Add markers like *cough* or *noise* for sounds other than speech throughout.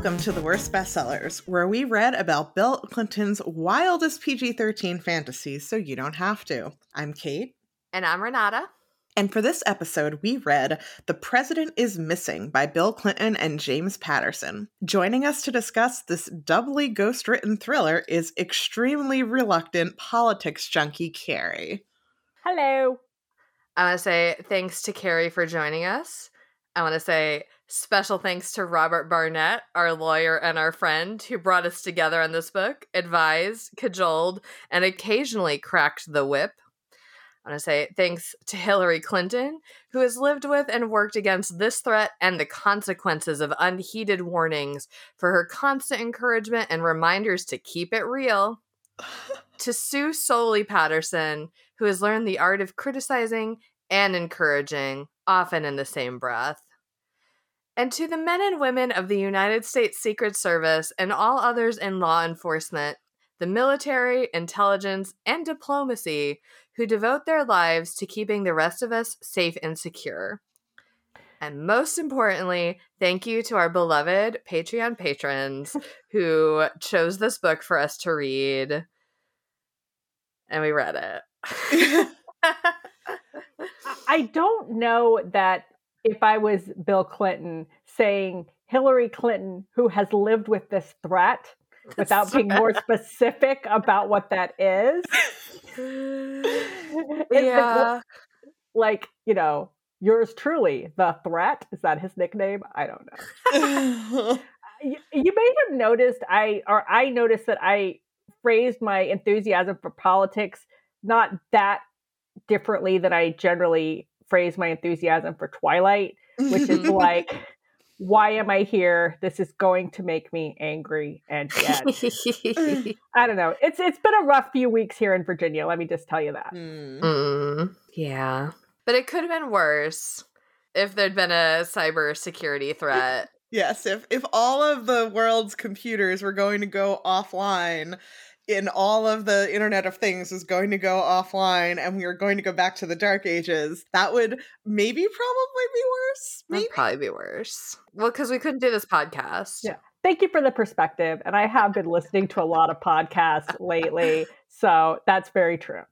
Welcome to the Worst Bestsellers, where we read about Bill Clinton's wildest PG 13 fantasies so you don't have to. I'm Kate. And I'm Renata. And for this episode, we read The President is Missing by Bill Clinton and James Patterson. Joining us to discuss this doubly ghost written thriller is extremely reluctant politics junkie Carrie. Hello. I want to say thanks to Carrie for joining us. I want to say special thanks to Robert Barnett, our lawyer and our friend, who brought us together on this book, advised, cajoled, and occasionally cracked the whip. I want to say thanks to Hillary Clinton, who has lived with and worked against this threat and the consequences of unheeded warnings for her constant encouragement and reminders to keep it real. *laughs* to Sue Solie Patterson, who has learned the art of criticizing and encouraging, often in the same breath. And to the men and women of the United States Secret Service and all others in law enforcement, the military, intelligence, and diplomacy who devote their lives to keeping the rest of us safe and secure. And most importantly, thank you to our beloved Patreon patrons *laughs* who chose this book for us to read. And we read it. *laughs* *laughs* I don't know that if I was Bill Clinton saying Hillary Clinton, who has lived with this threat, *laughs* without being more specific about what that is. *laughs* yeah. Like, you know, yours truly, the threat. Is that his nickname? I don't know. *laughs* you, you may have noticed I or I noticed that I phrased my enthusiasm for politics not that differently than I generally phrase my enthusiasm for Twilight, which is *laughs* like why am I here? This is going to make me angry and dead. *laughs* I don't know. It's it's been a rough few weeks here in Virginia. Let me just tell you that. Mm. Mm, yeah, but it could have been worse if there'd been a cyber security threat. *laughs* Yes, if if all of the world's computers were going to go offline in all of the Internet of Things is going to go offline and we are going to go back to the Dark Ages, that would maybe probably be worse. Maybe That'd probably be worse. Well, because we couldn't do this podcast. Yeah. Thank you for the perspective. And I have been listening to a lot of podcasts lately. *laughs* So that's very true.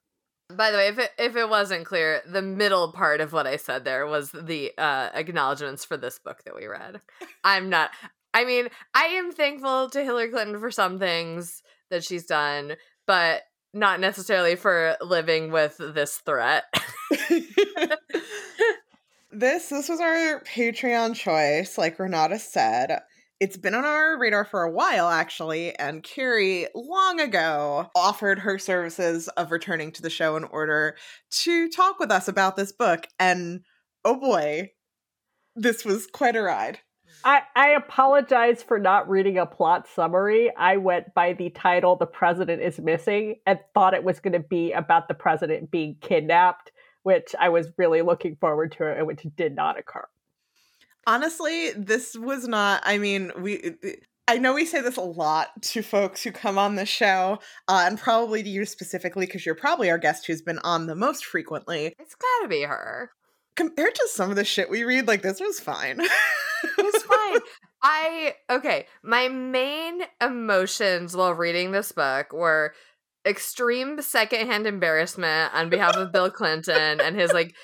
By the way, if it if it wasn't clear, the middle part of what I said there was the uh, acknowledgments for this book that we read. I'm not. I mean, I am thankful to Hillary Clinton for some things that she's done, but not necessarily for living with this threat. *laughs* this this was our Patreon choice, like Renata said. It's been on our radar for a while, actually, and Carrie long ago offered her services of returning to the show in order to talk with us about this book. And oh boy, this was quite a ride. I, I apologize for not reading a plot summary. I went by the title The President is Missing and thought it was going to be about the president being kidnapped, which I was really looking forward to and which did not occur. Honestly, this was not, I mean, we I know we say this a lot to folks who come on the show, uh, and probably to you specifically because you're probably our guest who's been on the most frequently. It's got to be her. Compared to some of the shit we read, like this was fine. it was fine. *laughs* I okay. My main emotions while reading this book were extreme secondhand embarrassment on behalf of Bill Clinton and his like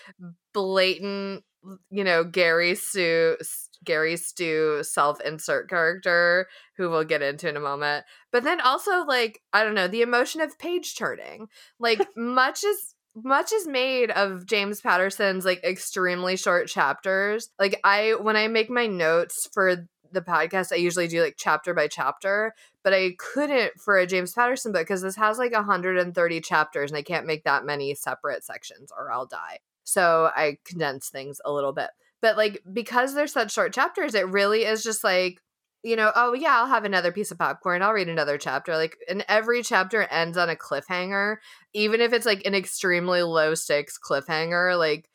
blatant, you know, Gary Sue Gary Stu self-insert character who we'll get into in a moment. But then also like, I don't know, the emotion of page turning. Like *laughs* much as much is made of James Patterson's like extremely short chapters. Like I when I make my notes for the podcast, I usually do like chapter by chapter, but I couldn't for a James Patterson book because this has like 130 chapters and I can't make that many separate sections or I'll die. So I condense things a little bit. But like because they're such short chapters, it really is just like you know, oh yeah, I'll have another piece of popcorn. I'll read another chapter. Like, and every chapter ends on a cliffhanger, even if it's like an extremely low stakes cliffhanger. Like,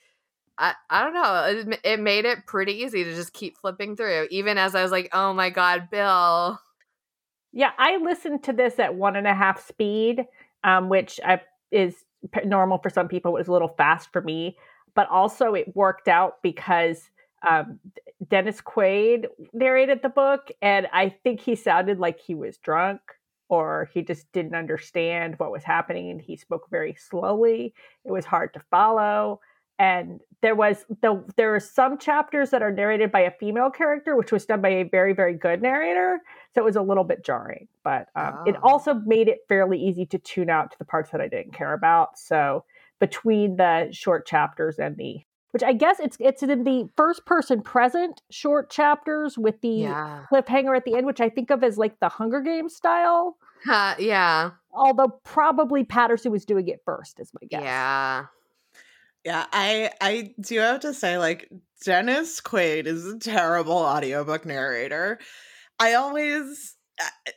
I, I don't know. It, it made it pretty easy to just keep flipping through, even as I was like, oh my god, Bill. Yeah, I listened to this at one and a half speed, um, which I, is normal for some people. It was a little fast for me, but also it worked out because um, Dennis Quaid narrated the book, and I think he sounded like he was drunk or he just didn't understand what was happening and he spoke very slowly. It was hard to follow. And there was the there are some chapters that are narrated by a female character, which was done by a very very good narrator. So it was a little bit jarring, but um, oh. it also made it fairly easy to tune out to the parts that I didn't care about. So between the short chapters and the which I guess it's it's in the first person present short chapters with the yeah. cliffhanger at the end, which I think of as like the Hunger Games style. Uh, yeah. Although probably Patterson was doing it first, is my guess. Yeah. Yeah, I I do have to say, like, Dennis Quaid is a terrible audiobook narrator. I always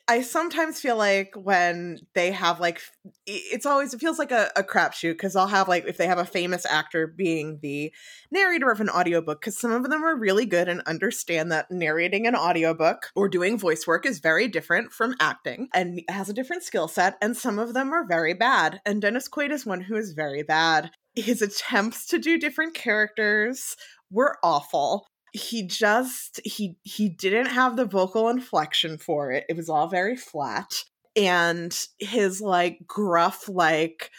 I sometimes feel like when they have like it's always it feels like a, a crapshoot because I'll have like if they have a famous actor being the narrator of an audiobook because some of them are really good and understand that narrating an audiobook or doing voice work is very different from acting and has a different skill set and some of them are very bad and Dennis Quaid is one who is very bad. His attempts to do different characters were awful he just he he didn't have the vocal inflection for it. It was all very flat. And his like gruff like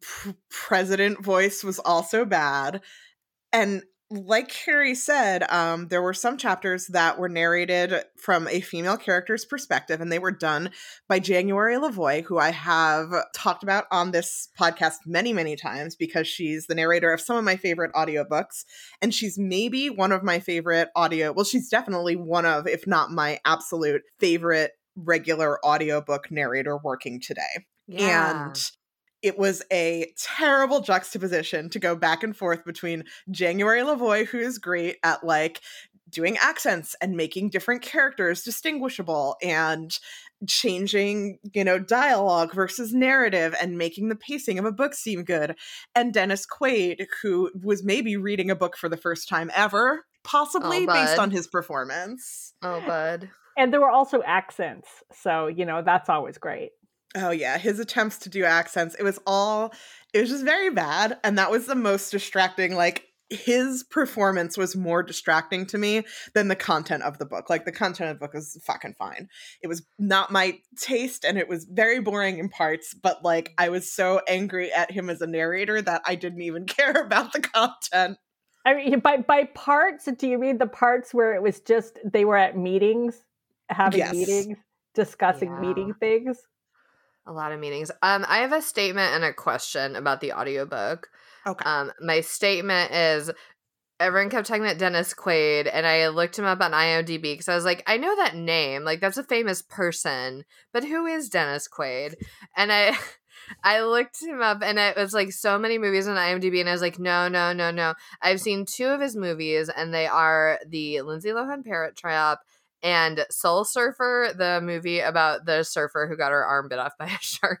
p- president voice was also bad. And like Carrie said, um, there were some chapters that were narrated from a female character's perspective, and they were done by January Lavoie, who I have talked about on this podcast many, many times because she's the narrator of some of my favorite audiobooks. And she's maybe one of my favorite audio, well, she's definitely one of, if not my absolute favorite regular audiobook narrator working today. Yeah. And it was a terrible juxtaposition to go back and forth between January Lavoie, who is great at like doing accents and making different characters distinguishable and changing, you know, dialogue versus narrative and making the pacing of a book seem good. And Dennis Quaid, who was maybe reading a book for the first time ever, possibly oh, based on his performance. Oh, bud. And there were also accents. So, you know, that's always great. Oh yeah, his attempts to do accents, it was all it was just very bad and that was the most distracting like his performance was more distracting to me than the content of the book. Like the content of the book was fucking fine. It was not my taste and it was very boring in parts, but like I was so angry at him as a narrator that I didn't even *laughs* care about the content. I mean by by parts, do you mean the parts where it was just they were at meetings, having yes. meetings, discussing yeah. meeting things? A lot of meetings. Um, I have a statement and a question about the audiobook. Okay. Um, my statement is everyone kept talking about Dennis Quaid, and I looked him up on IMDb because I was like, I know that name. Like, that's a famous person, but who is Dennis Quaid? And I. *laughs* I looked him up and it was like so many movies on IMDb, and I was like, no, no, no, no. I've seen two of his movies, and they are the Lindsay Lohan Parent Trap and Soul Surfer, the movie about the surfer who got her arm bit off by a shark.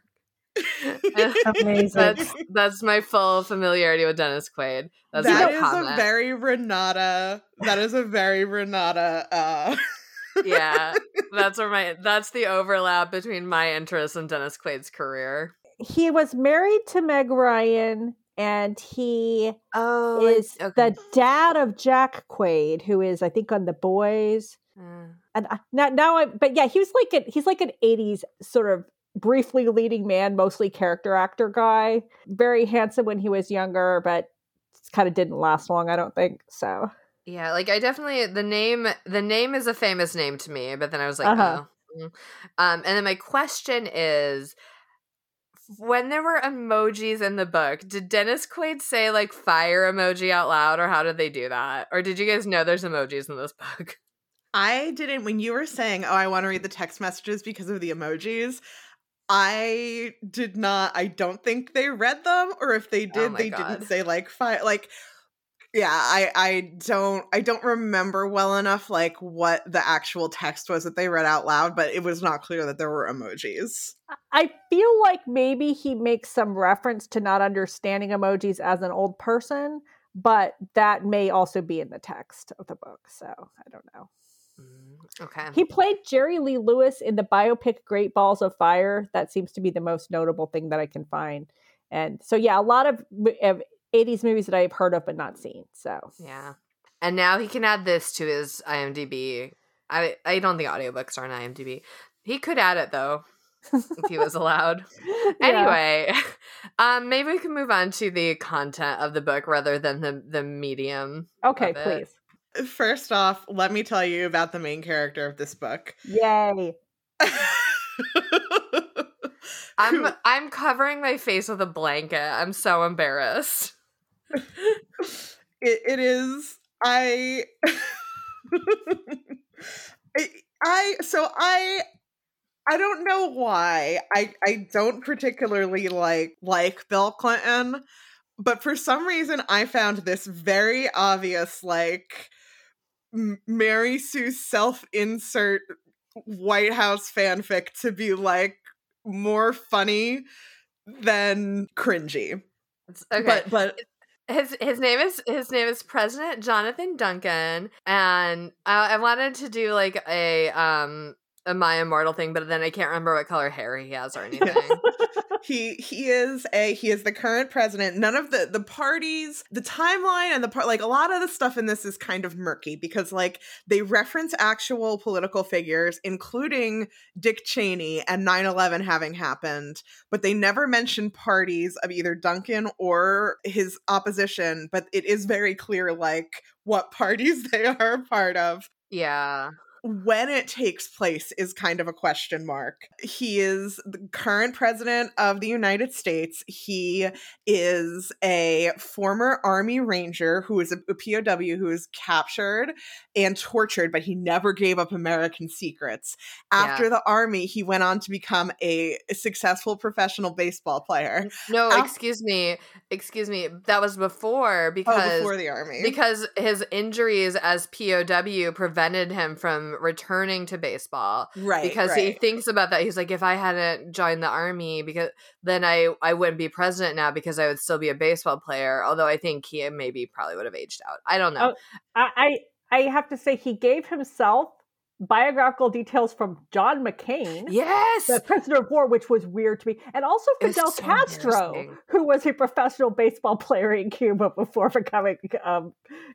*laughs* Amazing. That's, that's my full familiarity with Dennis Quaid. That's that is a very Renata. That is a very Renata. Uh... yeah, *laughs* that's where my that's the overlap between my interests and Dennis Quaid's career. He was married to Meg Ryan, and he oh, is okay. the dad of Jack Quaid, who is I think on The Boys. Mm. And I, now, now I, but yeah, he was like a, he's like an '80s sort of briefly leading man, mostly character actor guy. Very handsome when he was younger, but kind of didn't last long, I don't think. So yeah, like I definitely the name the name is a famous name to me, but then I was like, uh-huh. oh. Mm. Um, and then my question is when there were emojis in the book, did Dennis Quaid say like fire emoji out loud, or how did they do that? Or did you guys know there's emojis in this book? I didn't when you were saying, "Oh, I want to read the text messages because of the emojis." I did not I don't think they read them or if they oh did, oh they God. didn't say like fire like yeah, I I don't I don't remember well enough like what the actual text was that they read out loud, but it was not clear that there were emojis. I feel like maybe he makes some reference to not understanding emojis as an old person, but that may also be in the text of the book, so I don't know. Mm, okay. He played Jerry Lee Lewis in the biopic Great Balls of Fire. That seems to be the most notable thing that I can find. And so, yeah, a lot of, of 80s movies that I've heard of but not seen. So, yeah. And now he can add this to his IMDb. I I don't think audiobooks are on IMDb. He could add it though if he was allowed. *laughs* Yeah. Anyway, *laughs* um maybe we can move on to the content of the book rather than the the medium. Okay, please. First off, let me tell you about the main character of this book. Yay. *laughs* I'm I'm covering my face with a blanket. I'm so embarrassed. it, it is i *laughs* I- i so i i don't know why i i don't particularly like like bill clinton but for some reason i found this very obvious like mary sue self-insert white house fanfic to be like more funny than cringy Okay. but but his his name is his name is President Jonathan Duncan, and I, I wanted to do like a um a My Immortal thing, but then I can't remember what color hair he has or anything. *laughs* he he is a he is the current president. None of the the parties the timeline and the part like a lot of the stuff in this is kind of murky because like they reference actual political figures including dick cheney and 9-11 having happened but they never mention parties of either duncan or his opposition but it is very clear like what parties *laughs* they are a part of. Yeah, when it takes place is kind of a question mark. He is the current president of the United States. He is a former Army Ranger who is a, a POW who is captured and tortured, but he never gave up American secrets. After Yeah. the Army, he went on to become a successful professional baseball player. no, Af- excuse me, excuse me. That was before Oh, because before the Army. because his injuries as POW prevented him from returning to baseball. right. because he thinks about that he's like if i hadn't joined the army because then i i wouldn't be president now because i would still be a baseball player although i think he maybe probably would have aged out i don't know oh, I, I I have to say he gave himself biographical details from John McCain. yes the prisoner of war, which was weird to me, and also Fidel so Castro, who was a professional baseball player in Cuba before becoming um,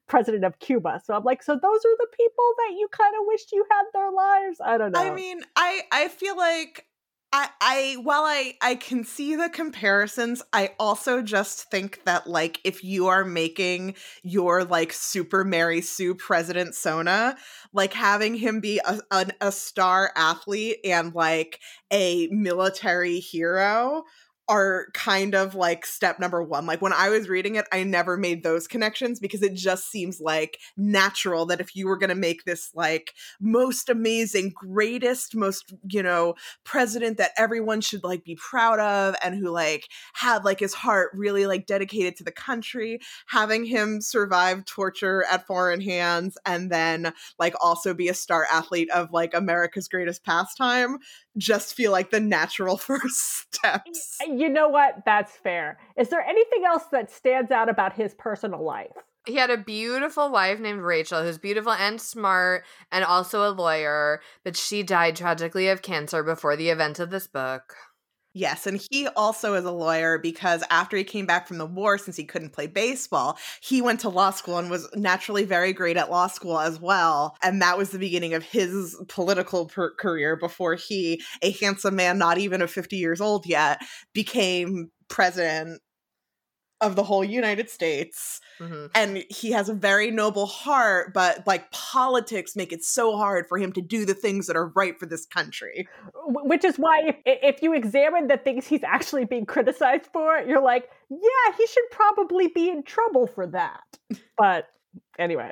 president of Cuba. So I'm like, so those are the people that you kind of wished you had their lives. I don't know. I mean, I I feel like I I while I I can see the comparisons, I also just think that like if you are making your like Super Mary Sue President Sona, like having him be a an, a star athlete and like a military hero are kind of like step number one. Like when I was reading it, I never made those connections because it just seems like natural that if you were going to make this like most amazing, greatest, most, you know, president that everyone should like be proud of and who like had like his heart really like dedicated to the country, having him survive torture at foreign hands and then like also be a star athlete of like America's greatest pastime just feel like the natural *laughs* first steps. You know what? That's fair. Is there anything else that stands out about his personal life? he had a beautiful wife named rachel who's beautiful and smart and also a lawyer but she died tragically of cancer before the event of this book Yes, and he also is a lawyer because after he came back from the war, since he couldn't play baseball, he went to law school and was naturally very great at law school as well. And that was the beginning of his political per- career before he, a handsome man, not even of 50 years old yet, became president of the whole United States. Mhm. And he has a very noble heart, but like politics make it so hard for him to do the things that are right for this country. Which is why, if, if you examine the things he's actually being criticized for, you're like, yeah, he should probably be in trouble for that. But anyway,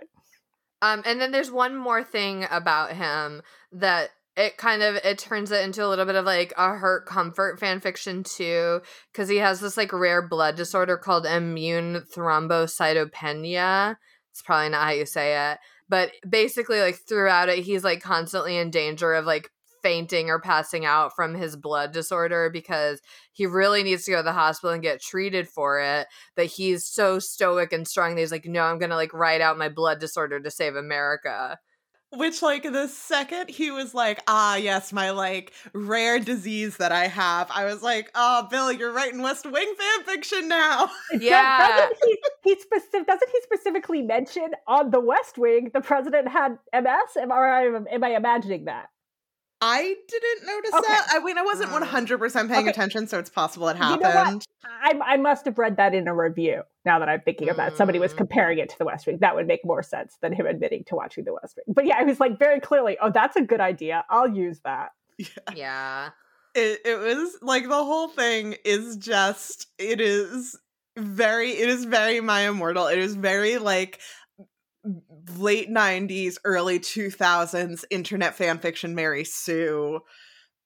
Um, and then there's one more thing about him that it kind of it turns it into a little bit of like a hurt comfort fan fiction too, because he has this like rare blood disorder called immune thrombocytopenia. It's probably not how you say it, but basically like throughout it, he's like constantly in danger of like fainting or passing out from his blood disorder because he really needs to go to the hospital and get treated for it. But he's so stoic and strong that he's like no i'm gonna like ride out my blood disorder to save america Which, like, the second he was like, ah, yes, my, like, rare disease that I have, I was like, oh, Bill, you're writing West Wing fan fiction now. *laughs* Yeah. doesn't he, he specific, doesn't he specifically mention on the West Wing the president had MS? Am I, am I imagining that? I didn't notice Okay. that. I mean, I wasn't Mm. 100% paying Okay. attention, so it's possible it happened. You know what? happened. I, I must have read that in a review. Now that I'm thinking about it, somebody was Mm. comparing it to the West Wing. That would make more sense than him admitting to watching the West Wing. But yeah, I was like very clearly, oh, that's a good idea. I'll use that. *laughs* Yeah. it, it was like the whole thing is just it is very it is very my immortal it is very like late 90s early 2000s internet fan fiction mary sue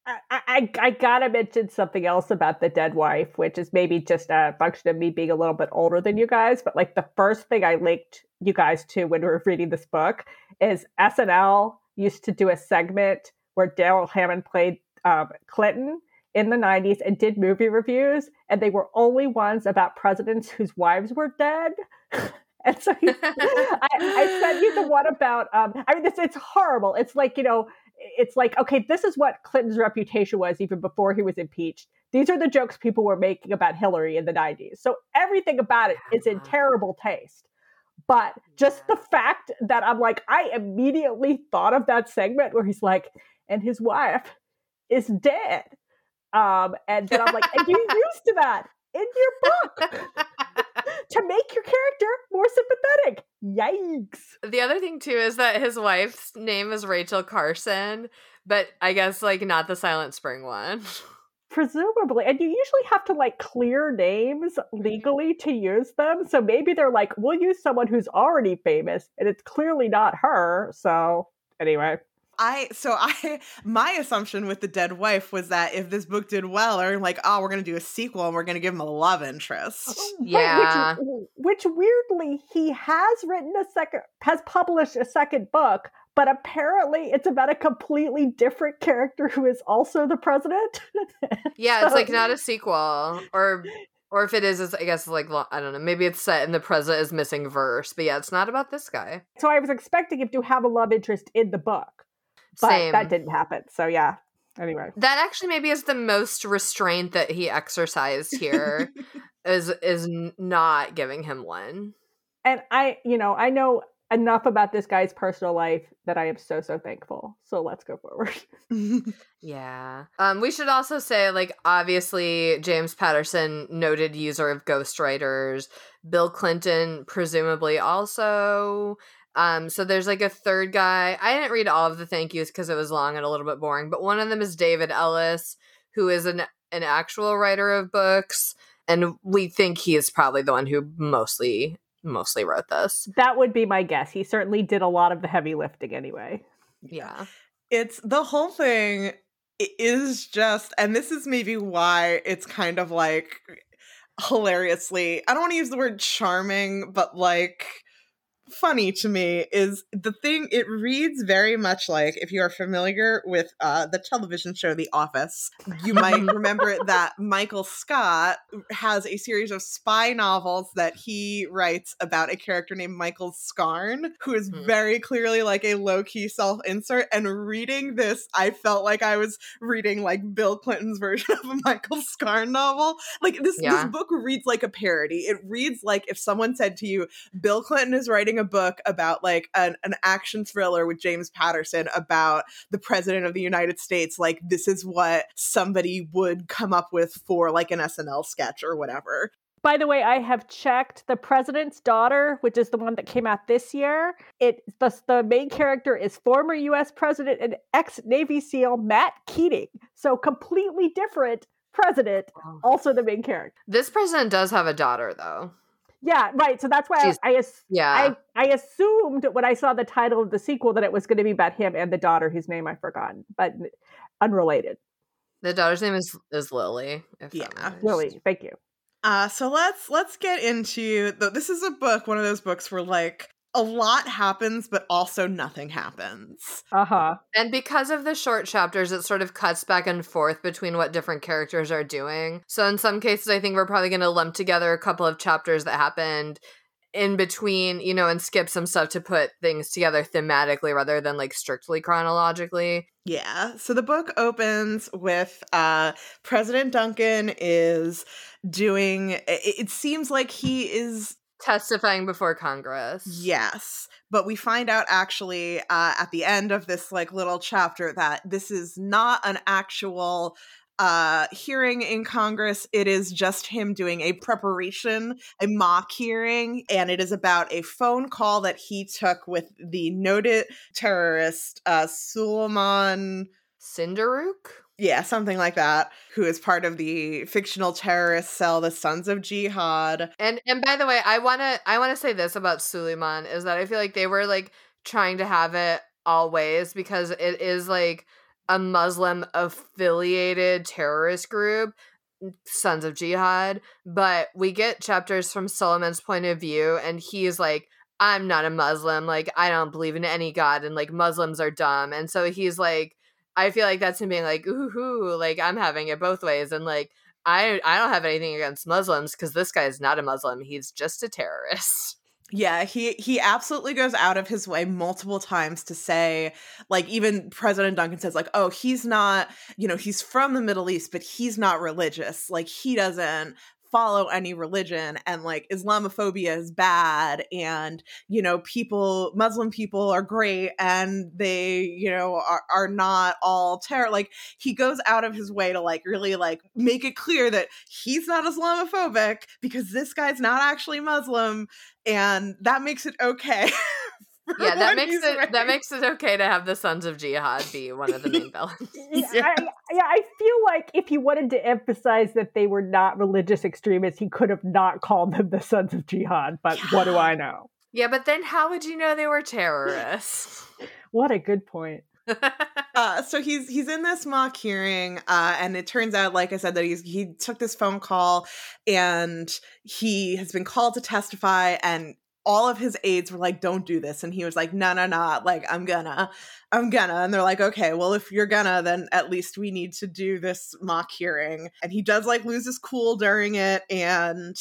I, I, I gotta mention something else about the dead wife, which is maybe just a function of me being a little bit older than you guys. But like the first thing I linked you guys to when we were reading this book is SNL used to do a segment where Darrell Hammond played um, Clinton in the 90s and did movie reviews, and they were only ones about presidents whose wives were dead. *laughs* and so he, *laughs* I, I sent you the one about. Um, I mean, it's it's horrible. It's like you know, it's like okay, this is what Clinton's reputation was even before he was impeached. These are the jokes people were making about Hillary in the '90s. So everything about it is in terrible taste. But just the fact that I'm like, I immediately thought of that segment where he's like, and his wife is dead. Um, and then I'm like, and you *laughs* used to that in your book *laughs* to make your character more sympathetic. Yikes. The other thing too is that his wife's name is Rachel Carson, but I guess like not the Silent Spring one. *laughs* Presumably, and you usually have to like clear names mm-hmm. legally to use them. So maybe they're like, we'll use someone who's already famous, and it's clearly not her. So anyway, i so i *laughs* my assumption with the dead wife was that if this book did well or like oh we're gonna do a sequel and we're gonna give him a love interest oh, *laughs* Right, Yeah. which, which weirdly he has written a second, has published a second book, but apparently it's about a completely different character who is also the president. *laughs* Yeah, it's So- like not a sequel, or or if it is, it's I guess like I don't know. Maybe it's set in the present is missing verse, but yeah, it's not about this guy. So I was expecting him to have a love interest in the book, but Same. that didn't happen. So yeah. Anyway, That actually maybe is the most restraint that he exercised here. *laughs* is is not giving him one. and I, you know, I know enough about this guy's personal life that I am so so thankful. So let's go forward. *laughs* Yeah. Um, we should also say, like, obviously, James Patterson, noted user of ghostwriters, Bill Clinton, presumably also. Um, so there's like a third guy. I didn't read all of the thank yous because it was long and a little bit boring, but one of them is David Ellis, who is an an actual writer of books, and we think he is probably the one who mostly mostly wrote this. that would be my guess. He certainly did a lot of the heavy lifting anyway. Yeah. it's the whole thing i- is just and this is maybe why it's kind of like hilariously i don't want to use the word charming but like funny to me is the thing it reads very much like if you are familiar with uh, the television show the office you might *laughs* remember that michael scott has a series of spy novels that he writes about a character named michael scarn who is Hmm. very clearly like a low-key self-insert and reading this i felt like i was reading like bill clinton's *laughs* version of a michael scarn novel like this Yeah. this book reads like a parody it reads like if someone said to you Bill Clinton is writing a book about like an, an action thriller with James Patterson about the president of the United States. Like, this is what somebody would come up with for like an SNL sketch or whatever. By the way, I have checked the president's daughter, which is the one that came out this year. It the, the main character is former U.S. President and ex Navy SEAL Matt Keating. So completely different president, also the main character. This president does have a daughter, though. Yeah, right. So that's why I, She's- I, as- Yeah. I I assumed when I saw the title of the sequel that it was going to be about him and the daughter whose name I've forgotten, but unrelated. The daughter's name is is Lily. If Yeah. Lily, thank you. Uh, so let's let's get into the, this is a book, one of those books where like a lot happens, but also nothing happens. Uh huh. And because of the short chapters, it sort of cuts back and forth between what different characters are doing. So in some cases, I think we're probably going to lump together a couple of chapters that happened in between, you know, and skip some stuff to put things together thematically rather than like strictly chronologically. Yeah. So the book opens with uh President Duncan is doing it, it seems like he is testifying before Congress. Yes. But we find out actually uh, at the end of this like little chapter that this is not an actual uh, hearing in Congress. It is just him doing a preparation, a mock hearing, and it is about a phone call that he took with the noted terrorist uh, Suliman Cindoruk. Yeah, something like that. Who is part of the fictional terrorist cell, the Sons of Jihad. And and by the way, I wanna I wanna say this about Suliman is that I feel like they were like trying to have it always because it is like a Muslim affiliated terrorist group, Sons of Jihad. But we get chapters from Suliman's point of view, and he's like, I'm not a Muslim. Like, I don't believe in any God, and like Muslims are dumb. And so he's like, I feel like that's him being like, ooh, like I'm having it both ways, and like I I don't have anything against Muslims because this guy is not a Muslim; he's just a terrorist. *laughs* Yeah, he he absolutely goes out of his way multiple times to say like even President Duncan says like oh he's not you know he's from the Middle East but he's not religious like he doesn't follow any religion and like islamophobia is bad and you know people muslim people are great and they you know are, are not all terror like he goes out of his way to like really like make it clear that he's not islamophobic because this guy's not actually muslim and that makes it okay *laughs* yeah, that *laughs* makes it right. that makes it okay to have the Sons of Jihad be one of the main *laughs* villains. *laughs* yeah. I, yeah, I feel like if he wanted to emphasize that they were not religious extremists, he could have not called them the Sons of Jihad. But yeah. what do I know? Yeah, but then how would you know they were terrorists? what a good point. uh, so he's he's in this mock hearing, uh, and it turns out, like I said, that he's he took this phone call, and he has been called to testify, and all of his aides were like, don't do this. And he was like, no, no, no, like, I'm gonna, I'm gonna. And they're like, okay, well, if you're gonna, then at least we need to do this mock hearing. And he does like lose his cool during it. And,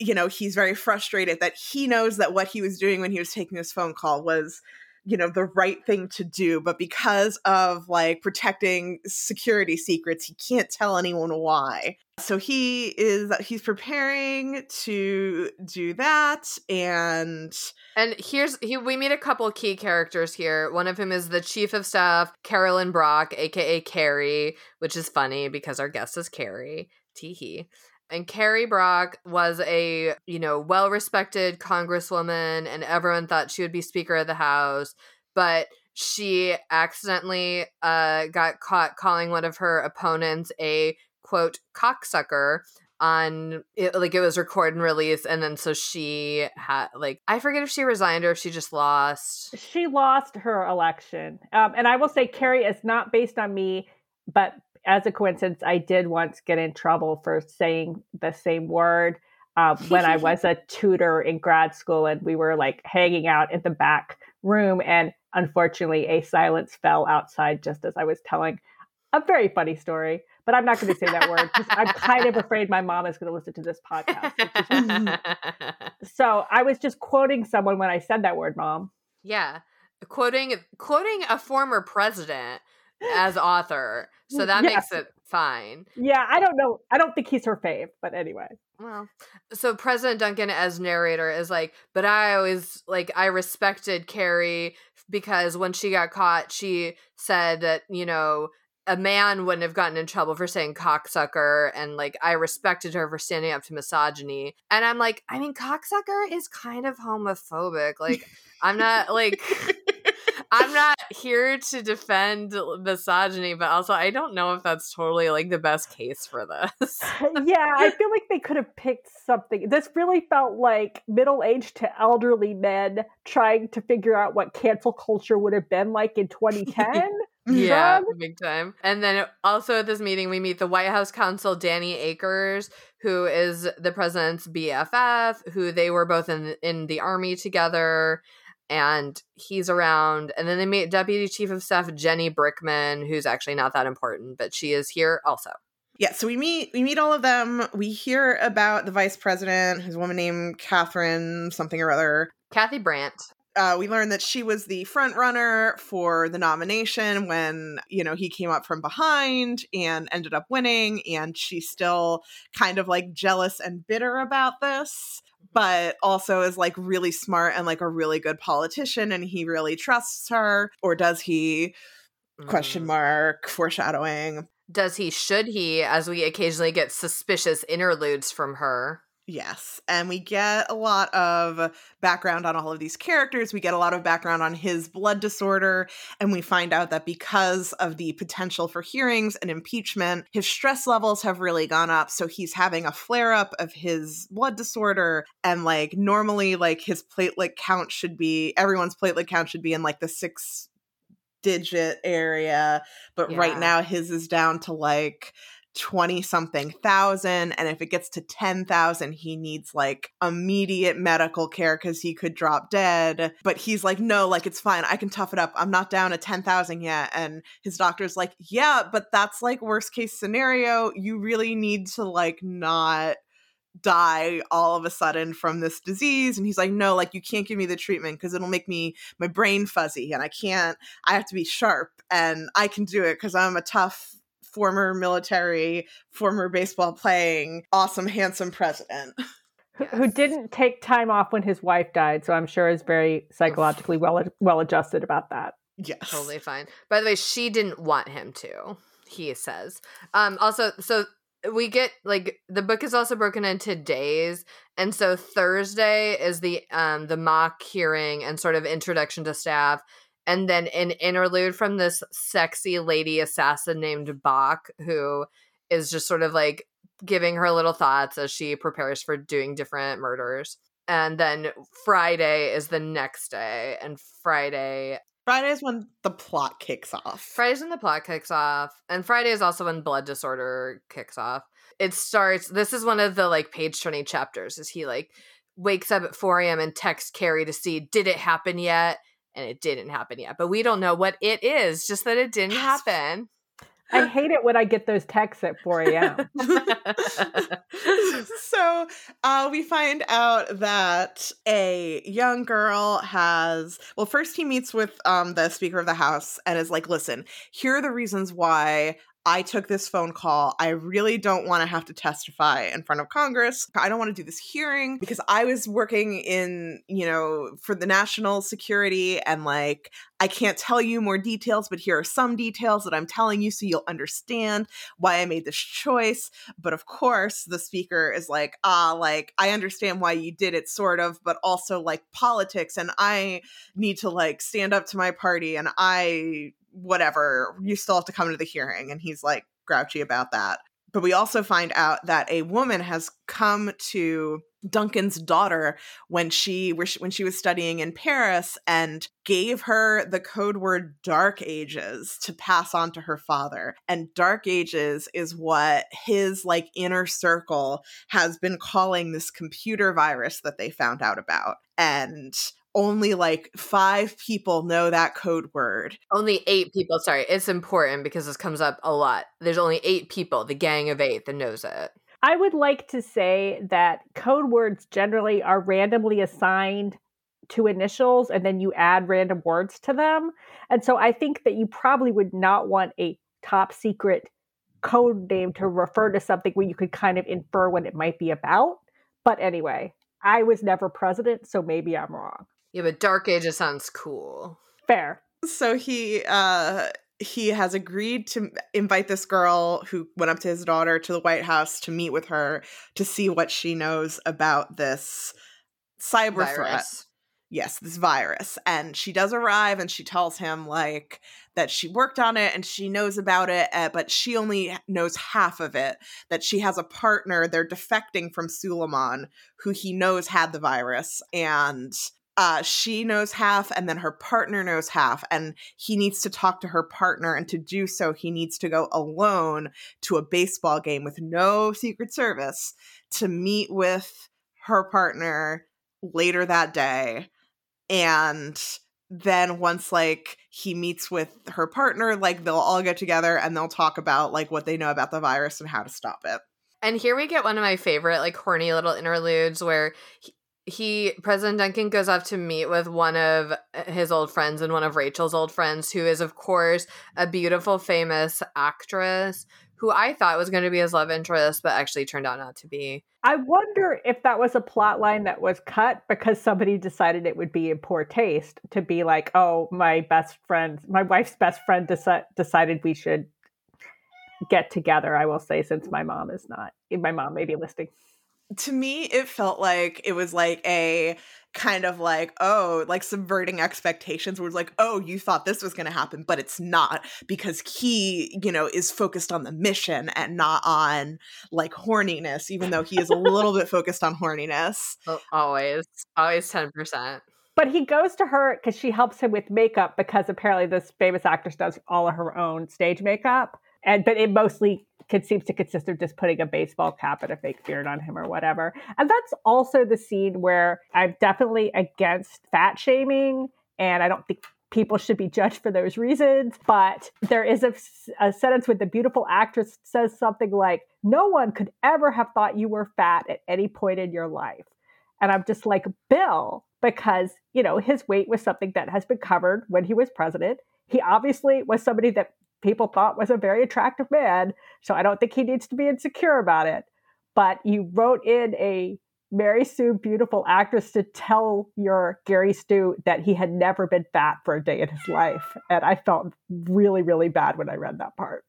you know, he's very frustrated that he knows that what he was doing when he was taking this phone call was you know the right thing to do but because of like protecting security secrets he can't tell anyone why. So he is uh, he's preparing to do that and and here's he we meet a couple key characters here. One of him is the chief of staff carolyn brock aka carrie which is funny because our guest is carrie. Teehee and Carrie Brock was a, you know, well respected congresswoman, and everyone thought she would be Speaker of the House. But she accidentally uh, got caught calling one of her opponents a quote cocksucker on it, like it was record and release and then so she had like i forget if she resigned or if she just lost she lost her election um, and i will say carrie is not based on me but as a coincidence, I did once get in trouble for saying the same word um, when I *laughs* was a tutor in grad school, and we were like hanging out in the back room, and unfortunately, a silence fell outside just as I was telling a very funny story. But I'm not going to say that word because I'm kind of afraid my mom is going to listen to this podcast. *laughs* so I was just quoting someone when I said that word, mom. Yeah, quoting quoting a former president as author. So mm, that makes it fine. Yeah, I don't know. I don't think he's her fave, but anyway. Well, so President Duncan as narrator is like, but I always like I respected Carrie because when she got caught, she said that, you know, a man wouldn't have gotten in trouble for saying cocksucker and like I respected her for standing up to misogyny. And I'm like, I mean cocksucker is kind of homophobic. Like I'm not like *laughs* I'm not here to defend misogyny, but also I don't know if that's totally like the best case for this. *laughs* yeah, I feel like they could have picked something. This really felt like middle aged to elderly men trying to figure out what cancel culture would have been like in 2010. *laughs* Yeah, big time. And then also at this meeting, we meet the White House counsel, Danny Akers, who is the president's BFF, who they were both in in the army together and he's around. And then they meet Deputy Chief of Staff Jenny Brickman, who's actually not that important, but she is here also. Yeah, so we meet we meet all of them. We hear about the vice president, who's a woman named Catherine something or other. Kathy Brandt. Uh, we learn that she was the front runner for the nomination when you know he came up from behind and ended up winning, and she's still kind of like jealous and bitter about this but also is like really smart and like a really good politician and he really trusts her or does he question Mm. mark foreshadowing Does he, should he, as we occasionally get suspicious interludes from her? Yes and we get a lot of background on all of these characters we get a lot of background on his blood disorder and we find out that because of the potential for hearings and impeachment his stress levels have really gone up so he's having a flare up of his blood disorder and like normally like his platelet count should be everyone's platelet count should be in like the 6 digit area but right now his is down to like 20 something thousand and if it gets to 10,000 he needs like immediate medical care cuz he could drop dead. But he's like no like it's fine. I can tough it up. I'm not down to 10,000 yet. And his doctor's like yeah but that's like worst case scenario. You really need to like not die all of a sudden from this disease. And he's like no like you can't give me the treatment because it'll make me my brain fuzzy and I can't I have to be sharp and I can do it because I'm a tough former military, former baseball playing, awesome, handsome president. who- who didn't take time off when his wife died, so I'm sure is very psychologically well well adjusted about that. Yes. Totally fine. By the way, she didn't want him to, he says. Um, also, so we get like the book is also broken into days and so thursday is the um the mock hearing and sort of introduction to staff and then an interlude from this sexy lady assassin named bach who is just sort of like giving her little thoughts as she prepares for doing different murders and then friday is the next day and friday Friday is when the plot kicks off. Friday's when the plot kicks off, and Friday is also when blood disorder kicks off. It starts. This is one of the like page turning chapters. Is he like wakes up at four a.m. and texts Carrie to see did it happen yet, and it didn't happen yet. But we don't know what it is. Just that it didn't happen. I hate it when I get those texts at 4 a.m. *laughs* *laughs* so uh, we find out that a young girl has well first he meets with um, the speaker of the house and is like listen here are the reasons why I took this phone call. I really don't want to have to testify in front of Congress. I don't want to do this hearing because I was working in, you know, for the national security and like I can't tell you more details, but here are some details that I'm telling you so you'll understand why I made this choice. But of course, the speaker is like, ah, like, I understand why you did it, sort of, but also like politics. And I need to like stand up to my party and I, whatever, you still have to come to the hearing. And he's like grouchy about that. But we also find out that a woman has come to Duncan's daughter when she when she was studying in Paris and gave her the code word dark ages to pass on to her father and dark ages is what his like inner circle has been calling this computer virus that they found out about and only like 5 people know that code word only eight people. Sorry, it's important because this comes up a lot. There's only eight people, the gang of eight, that knows it. I would like to say that code words generally are randomly assigned to initials and then you add random words to them. And so I think that you probably would not want a top secret code name to refer to something where you could kind of infer what it might be about. But anyway, I was never president, so maybe I'm wrong. Yeah, but Dark Ages sounds cool. Fair. so he uh he has agreed to invite this girl who went up to his daughter to the White House to meet with her to see what she knows about this cyber threat. Yes, this virus. And she does arrive and she tells him like that she worked on it and she knows about it, uh, but she only knows half of it. That she has a partner, they're defecting from Suliman, who he knows had the virus, and uh, she knows half, and then her partner knows half, and he needs to talk to her partner, and to do so, he needs to go alone to a baseball game with no Secret Service to meet with her partner later that day and then once like he meets with her partner, like they'll all get together and they'll talk about like what they know about the virus and how to stop it. And here we get one of my favorite like horny little interludes where he, he President Duncan goes off to meet with one of uh, his old friends and one of Rachel's old friends who is of course a beautiful famous actress who I thought was going to be his love interest but actually turned out not to be. I wonder if that was a plot line that was cut because somebody decided it would be in poor taste to be like, "Oh, my best friend, my wife's best friend deci- decided we should get together." I will say since my mom is not my mom may be listening to me it felt like it was like a kind of like oh like subverting expectations was like oh you thought this was going to happen but it's not because he you know is focused on the mission and not on like horniness even though he is a little bit focused on horniness. Oh, always always 10% but he goes to her because she helps him with makeup because apparently this famous actress does all of her own stage makeup and but it mostly seems to consist of just putting a baseball cap and a fake beard on him or whatever. And that's also the scene where I'm definitely against fat shaming, and I don't think people should be judged for those reasons. But there is a, a sentence where the beautiful actress says something like, No one could ever have thought you were fat at any point in your life. And I'm just like, Bill, because, you know, his weight was something that has been covered when he was president. He obviously was somebody that people thought was a very attractive man. So I don't think he needs to be insecure about it. But you wrote in a Mary Sue beautiful actress to tell your Gary Stu that he had never been fat for a day in his life. And I felt really, really bad when I read that part.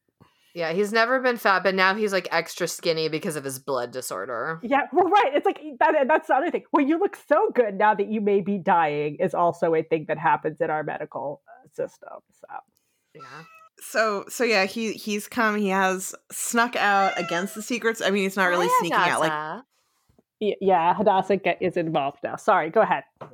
Yeah, he's never been fat, but now he's like extra skinny because of his blood disorder. Yeah, well, right. It's like that. That's the other thing. Well, you look so good now that you may be dying is also a thing that happens in our medical uh, system. So, yeah so so yeah he he's come he has snuck out against the secrets. I mean he's not really sneaking out like yeah hadassah get, is involved now. Sorry go ahead. But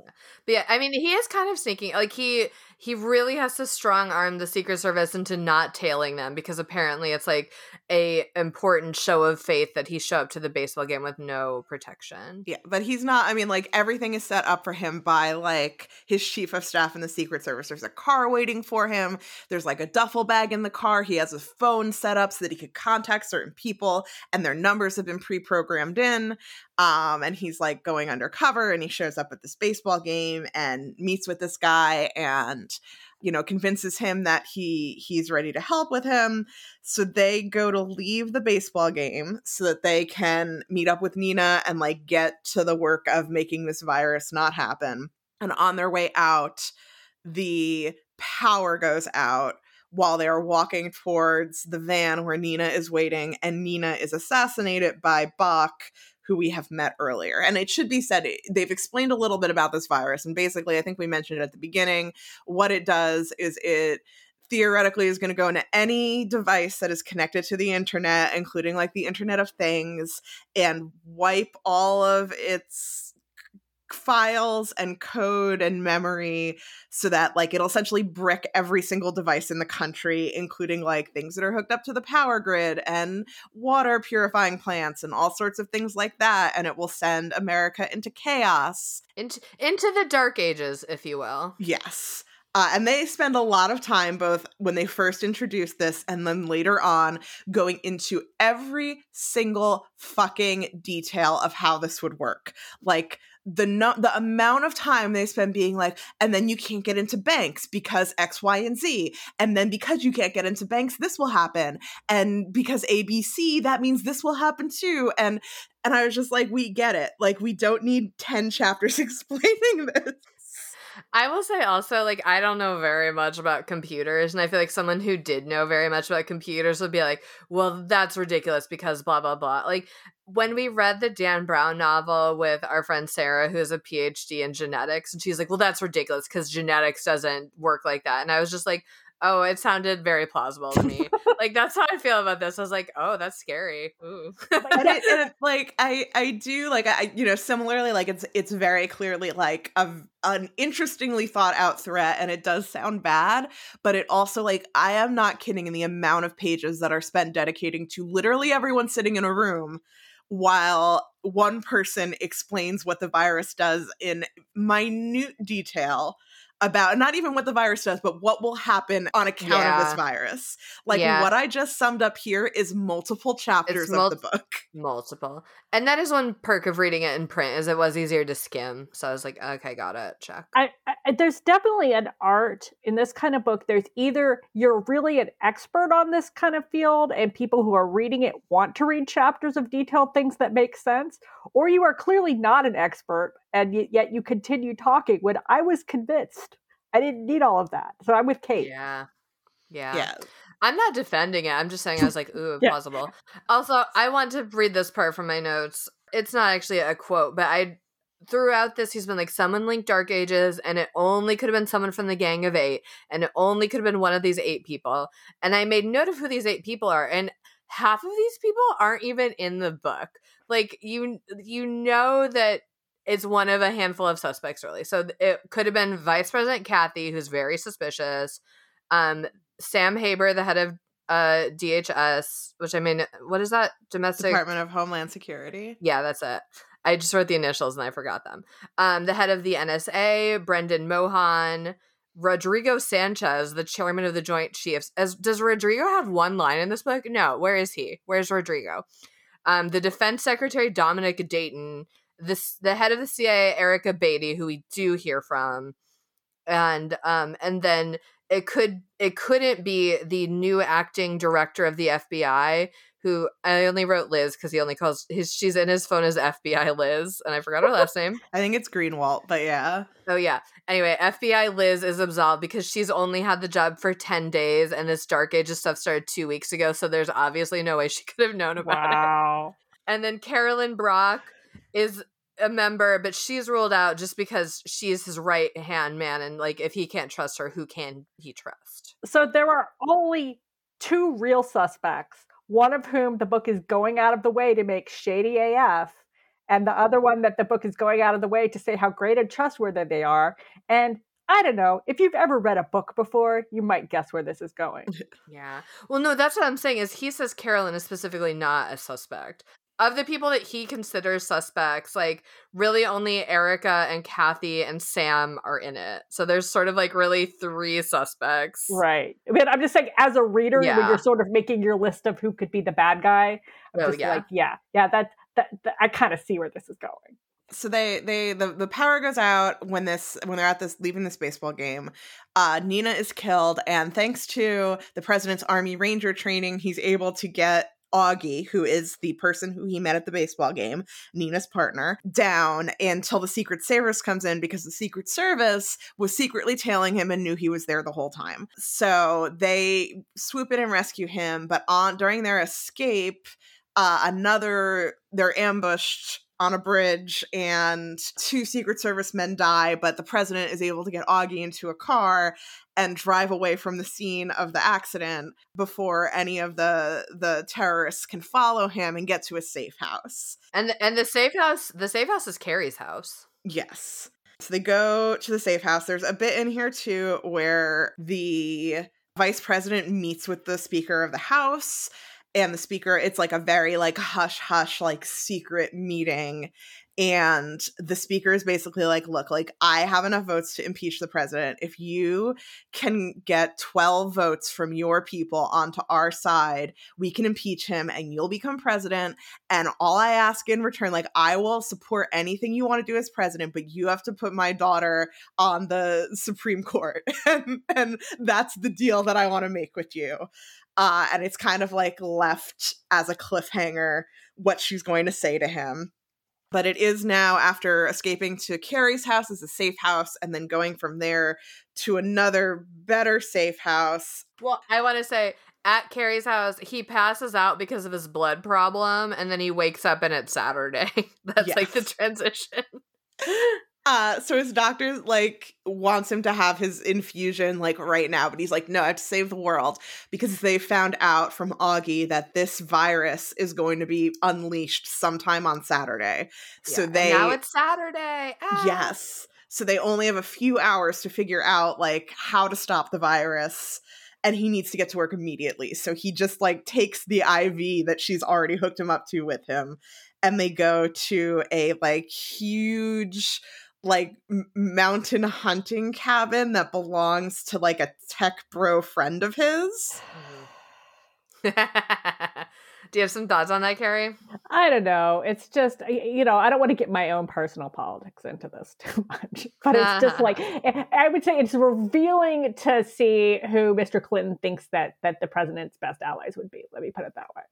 yeah i mean he is kind of sneaking like he he really has to strong arm the secret service into not tailing them because apparently it's like a important show of faith that he show up to the baseball game with no protection. Yeah but he's not i mean like everything is set up for him by like his chief of staff in the secret service. There's a car waiting for him. There's like a duffel bag in the car. He has a phone set up so that he could contact certain people and their numbers have been pre-programmed in um and he's like going undercover and he shows up at this baseball game and meets with this guy and you know convinces him that he he's ready to help with him. So they go to leave the baseball game so that they can meet up with Nina and like get to the work of making this virus not happen. And on their way out the power goes out while they are walking towards the van where Nina is waiting and Nina is assassinated by Bach who we have met earlier. And it should be said, eh, they've explained a little bit about this virus. And basically, I think we mentioned it at the beginning. What it does is it theoretically is going to go into any device that is connected to the internet, including like the Internet of Things, and wipe all of its files and code and memory so that like it'll essentially brick every single device in the country including like things that are hooked up to the power grid and water purifying plants and all sorts of things like that and it will send america into chaos. Into into the dark ages if you will. Yes. Uh, and they spend a lot of time, both when they first introduced this and then later on, going into every single fucking detail of how this would work. Like the no- the amount of time they spend being like, and then you can't get into banks because X, Y, and Z, and then because you can't get into banks, this will happen, and because ABC, that means this will happen too, and and I was just like, we get it, like we don't need ten chapters *laughs* explaining this. I will say also, like, I don't know very much about computers, and I feel like someone who did know very much about computers would be like, well, that's ridiculous because blah, blah, blah. Like, when we read the Dan Brown novel with our friend Sarah, who has a PhD in genetics, and she's like, well, that's ridiculous because genetics doesn't work like that. And I was just like, oh, it sounded very plausible to me. *laughs* like that's how I feel about this. I was like, oh, that's scary. Ooh. and, *laughs* it, and it, like I I do like I you know similarly like it's it's very clearly like a an interestingly thought out threat and it does sound bad, but it also like I am not kidding in the amount of pages that are spent dedicating to literally everyone sitting in a room while one person explains what the virus does in minute detail about not even what the virus does, but what will happen on account yeah. of this virus. Like yeah. what I just summed up here is multiple chapters mul- of the book. *laughs* Multiple. And that is one perk of reading it in print is it was easier to skim. So I was like, okay, got it. Check. I, I, there's definitely an art in this kind of book. There's either you're really an expert on this kind of field and people who are reading it want to read chapters of detailed things that make sense, or you are clearly not an expert and yet you continue talking when I was convinced. I didn't need all of that. So I'm with Kate. Yeah. Yeah. Yeah. I'm not defending it. I'm just saying I was like, ooh, *laughs* yeah. possible. Also, I want to read this part from my notes. It's not actually a quote, but I throughout this he's been like someone linked dark ages and it only could have been someone from the gang of eight and it only could have been one of these eight people and i made note of who these eight people are and half of these people aren't even in the book. Like you you know that it's one of a handful of suspects really. So it could have been vice president kathy who's very suspicious um sam haber the head of uh dhs which i mean what is that? Domestic department of homeland security. Yeah that's it. I just wrote the initials and i forgot them. Um the head of the nsa brendan mohan rodrigo sanchez the chairman of the joint chiefs as does rodrigo have one line in this book? No. Where is he? Where's rodrigo? Um the defense secretary dominic dayton this the head of the CIA, Erica Beatty, who we do hear from, and um, and then it could it couldn't be the new acting director of the FBI who I only wrote Liz because he only calls his she's in his phone as FBI Liz, and I forgot her last name. *laughs* I think it's Greenwald, but yeah. Oh yeah. Anyway, FBI Liz is absolved because she's only had the job for ten days, and this Dark Ages stuff started two weeks ago, so there's obviously no way she *laughs* could have known about wow. it. And then Carolyn Brock, is a member, but she's ruled out just because she's his right hand man, and like if he can't trust her, who can he trust? So there are only two real suspects, one of whom the book is going out of the way to make shady AF, and the other one that the book is going out of the way to say how great and trustworthy they are. And I don't know. If you've ever read a book before, you might guess where this is going. *laughs* Yeah. Well, no, that's what I'm saying is he says Carolyn is specifically not a suspect of the people that he considers suspects, like really only Erica and Kathy and Sam are in it. So there's sort of like really three suspects. Right. I mean, I'm just saying, as a reader, yeah. when you're sort of making your list of who could be the bad guy, I'm oh, just yeah. like, yeah, yeah, that, that, that I kind of see where this is going so they they the, the power goes out when this when they're at this leaving this baseball game uh nina is killed and thanks to the president's army ranger training he's able to get Augie, who is the person who he met at the baseball game, Nina's partner, down until the Secret Service comes in because the Secret Service was secretly tailing him and knew he was there the whole time. So they swoop in and rescue him, but on during their escape, uh, another they're ambushed on a bridge and two secret service men die but the president is able to get augie into a car and drive away from the scene of the accident before any of the the terrorists can follow him and get to a safe house. And and the safe house the safe house is Carrie's house. Yes. So they go to the safe house. There's a bit in here too where the vice president meets with the speaker of the house and the speaker it's like a very like hush hush like secret meeting and the speaker is basically like look like i have enough votes to impeach the president. If you can get 12 votes from your people onto our side we can impeach him and you'll become president. And all i ask in return like i will support anything you want to do as president but you have to put my daughter on the supreme court. *laughs* And, and that's the deal that i want to make with you uh, and it's kind of like left as a cliffhanger what she's going to say to him but it is now after escaping to Carrie's house as a safe house and then going from there to another better safe house. Well, I want to say at Carrie's house, he passes out because of his blood problem and then he wakes up and it's Saturday. *laughs* That's yes. like the transition. *laughs* Uh, so his doctor like wants him to have his infusion like right now, but he's like, no, I have to save the world because they found out from Augie that this virus is going to be unleashed sometime on Saturday. Yeah, so they now it's Saturday. Ah. Yes. So they only have a few hours to figure out like how to stop the virus and he needs to get to work immediately. So he just like takes the IV that she's already hooked him up to with him and they go to a like huge like m- mountain hunting cabin that belongs to like a tech bro friend of his. *sighs* Do you have some thoughts on that, Carrie? I don't know. It's just you know I don't want to get my own personal politics into this *laughs* too much, but it's just like *laughs* eh, I would say it's revealing to see who Mr. Clinton thinks that that the president's best allies would be. Let me put it that way.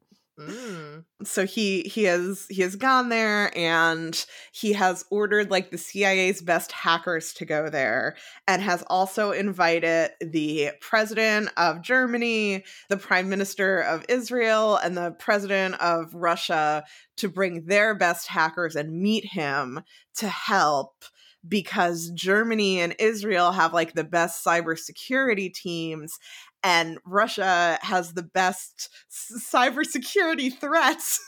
Mm. So he he has he has gone there and he has ordered like the CIA's best hackers to go there and has also invited the president of Germany, the prime minister of Israel and the president of Russia to bring their best hackers and meet him to help because Germany and Israel have like the best cybersecurity teams and Russia has the best cybersecurity threats.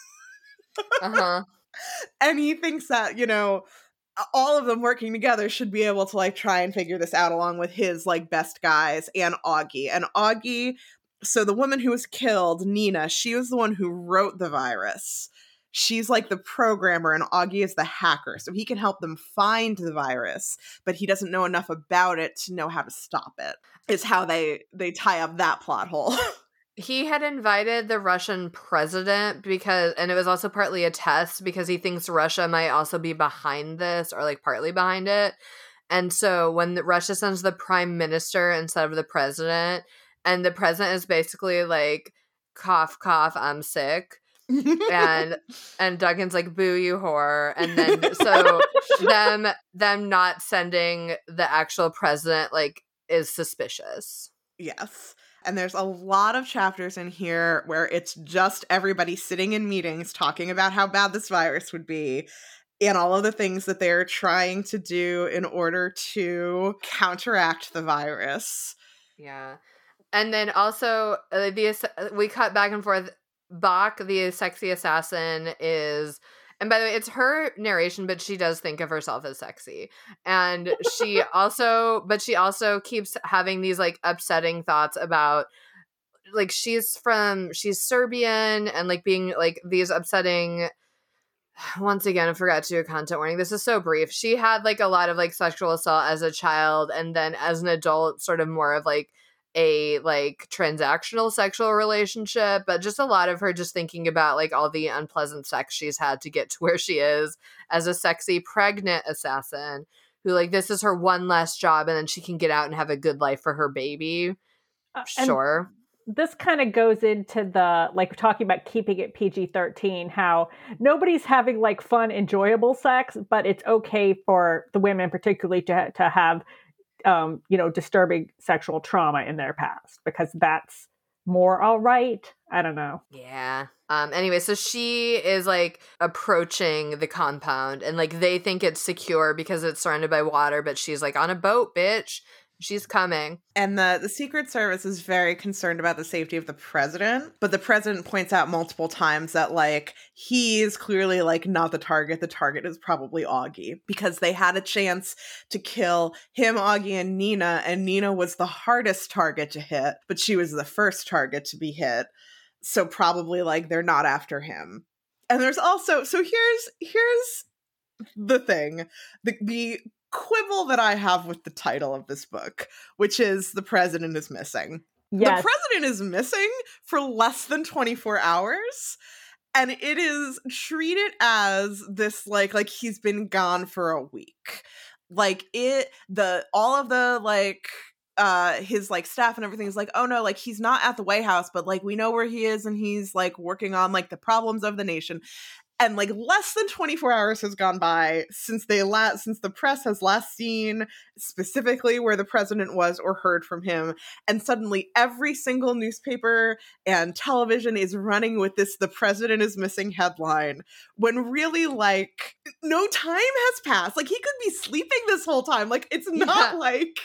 uh-huh. *laughs* and he thinks that, you know, all of them working together should be able to like try and figure this out along with his like best guys and Augie. And Augie, so the woman who was killed, Nina, she was the one who wrote the virus she's like the programmer and Augie is the hacker. So he can help them find the virus, but he doesn't know enough about it to know how to stop it. Is how they they tie up that plot hole. *laughs* he had invited the Russian president because and it was also partly a test because he thinks Russia might also be behind this or like partly behind it. And so when the, Russia sends the prime minister instead of the president and the president is basically like cough cough I'm sick and and Duncan's like boo you whore and then so *laughs* them them not sending the actual president like is suspicious. Yes. And there's a lot of chapters in here where it's just everybody sitting in meetings talking about how bad this virus would be and all of the things that they're trying to do in order to counteract the virus. Yeah. And then also uh, the we cut back and forth Bach, the sexy assassin, is and by the way, it's her narration, but she does think of herself as sexy. And she *laughs* also, but she also keeps having these like upsetting thoughts about like she's from, she's Serbian and like being like these upsetting. *sighs* Once again, I forgot to do a content warning. This is so brief. She had like a lot of like sexual assault as a child, and then as an adult, sort of more of like a like transactional sexual relationship, but just a lot of her just thinking about like all the unpleasant sex she's had to get to where she is as a sexy pregnant assassin who like this is her one last job and then she can get out and have a good life for her baby. Uh, sure. This kind of goes into the like talking about keeping it PG 13, how nobody's having like fun, enjoyable sex, but it's okay for the women, particularly, to, to have um, you know, disturbing sexual trauma in their past because that's more all right. I don't know. Yeah. Um anyway, so she is like approaching the compound and like they think it's secure because it's surrounded by water, but she's like on a boat, bitch. She's coming. And the, the Secret Service is very concerned about the safety of the president. But the president points out multiple times that, like, he's clearly, like, not the target. The target is probably Augie because they had a chance to kill him, Augie, and Nina. And Nina was the hardest target to hit, but she was the first target to be hit. So probably, like, they're not after him. And there's also, so here's, here's the thing the, the quibble that I have with the title of this book, which is The President is Missing. Yes. The president is missing for less than 24 hours and it is treated as this like like he's been gone for a week. Like it the all of the like uh his like staff and everything is like oh no like he's not at the white house but like we know where he is and he's like working on like the problems of the nation and like less than 24 hours has gone by since they last since the press has last seen specifically where the president was or heard from him and suddenly every single newspaper and television is running with this the president is missing headline when really like no time has passed like he could be sleeping this whole time like it's not yeah. like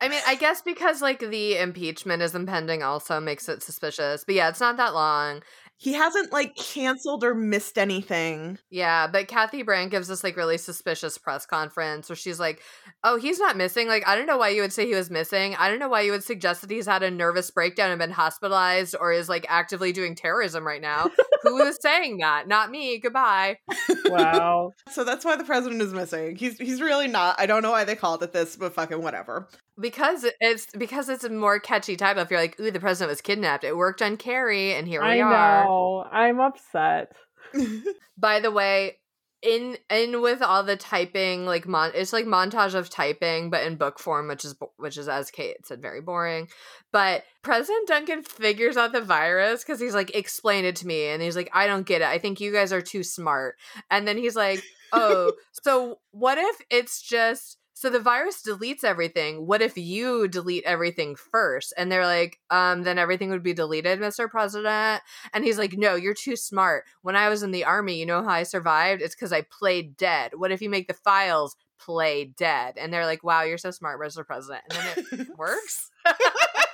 I mean, I guess because like the impeachment is impending also makes it suspicious. But yeah, it's not that long. He hasn't like canceled or missed anything. Yeah, but Kathy Brandt gives us like really suspicious press conference where she's like, "Oh, he's not missing. Like, I don't know why you would say he was missing. I don't know why you would suggest that he's had a nervous breakdown and been hospitalized or is like actively doing terrorism right now. Who *laughs* is saying that? Not me. Goodbye." Wow. *laughs* So that's why the president is missing. He's he's really not. I don't know why they called it this, but fucking whatever. Because it's because it's a more catchy title. If you're like, "Ooh, the president was kidnapped," it worked on Carrie, and here we I are. Know. I'm upset. *laughs* By the way, in in with all the typing, like mon, it's like montage of typing, but in book form, which is bo- which is as Kate said, very boring. But President Duncan figures out the virus because he's like, explain it to me, and he's like, I don't get it. I think you guys are too smart. And then he's like, oh, *laughs* so what if it's just so the virus deletes everything. What if you delete everything first? And they're like, um, then everything would be deleted, Mr. President. And he's like, no, you're too smart. When I was in the army, you know how I survived? It's because I played dead. What if you make the files play dead? And they're like, wow, you're so smart, Mr. President. And then it *laughs* works. *laughs*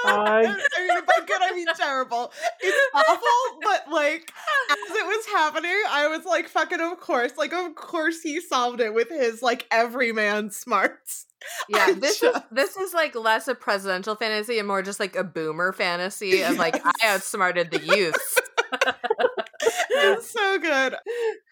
*laughs* I mean, by good, I mean terrible. It's awful, but like as it was happening, I was like, "Fucking of course!" Like, of course he solved it with his like everyman smarts. *laughs* Yeah, I this is this is like less a presidential fantasy and more just like a boomer fantasy of like I outsmarted the youth. *laughs* *laughs* so good.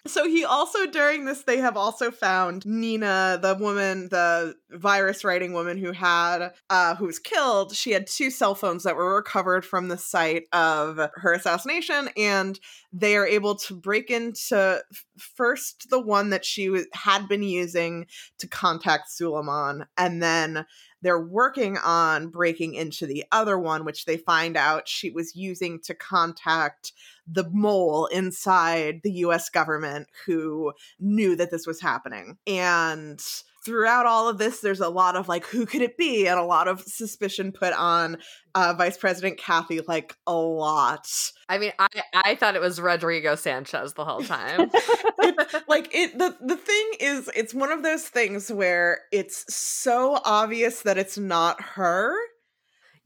So he also during this they have also found Nina, the woman, the virus writing woman who had uh who was killed. She had two cell phones that were recovered from the site of her assassination and they are able to break into first the one that she had been using to contact Suliman and then they're working on breaking into the other one which they find out she was using to contact the mole inside the US government who knew that this was happening. And throughout all of this, there's a lot of like, who could it be? And a lot of suspicion put on uh, Vice President Kathy, like a lot. I mean, I I thought it was Rodrigo Sanchez the whole time. *laughs* like it the the thing is it's one of those things where it's so obvious that it's not her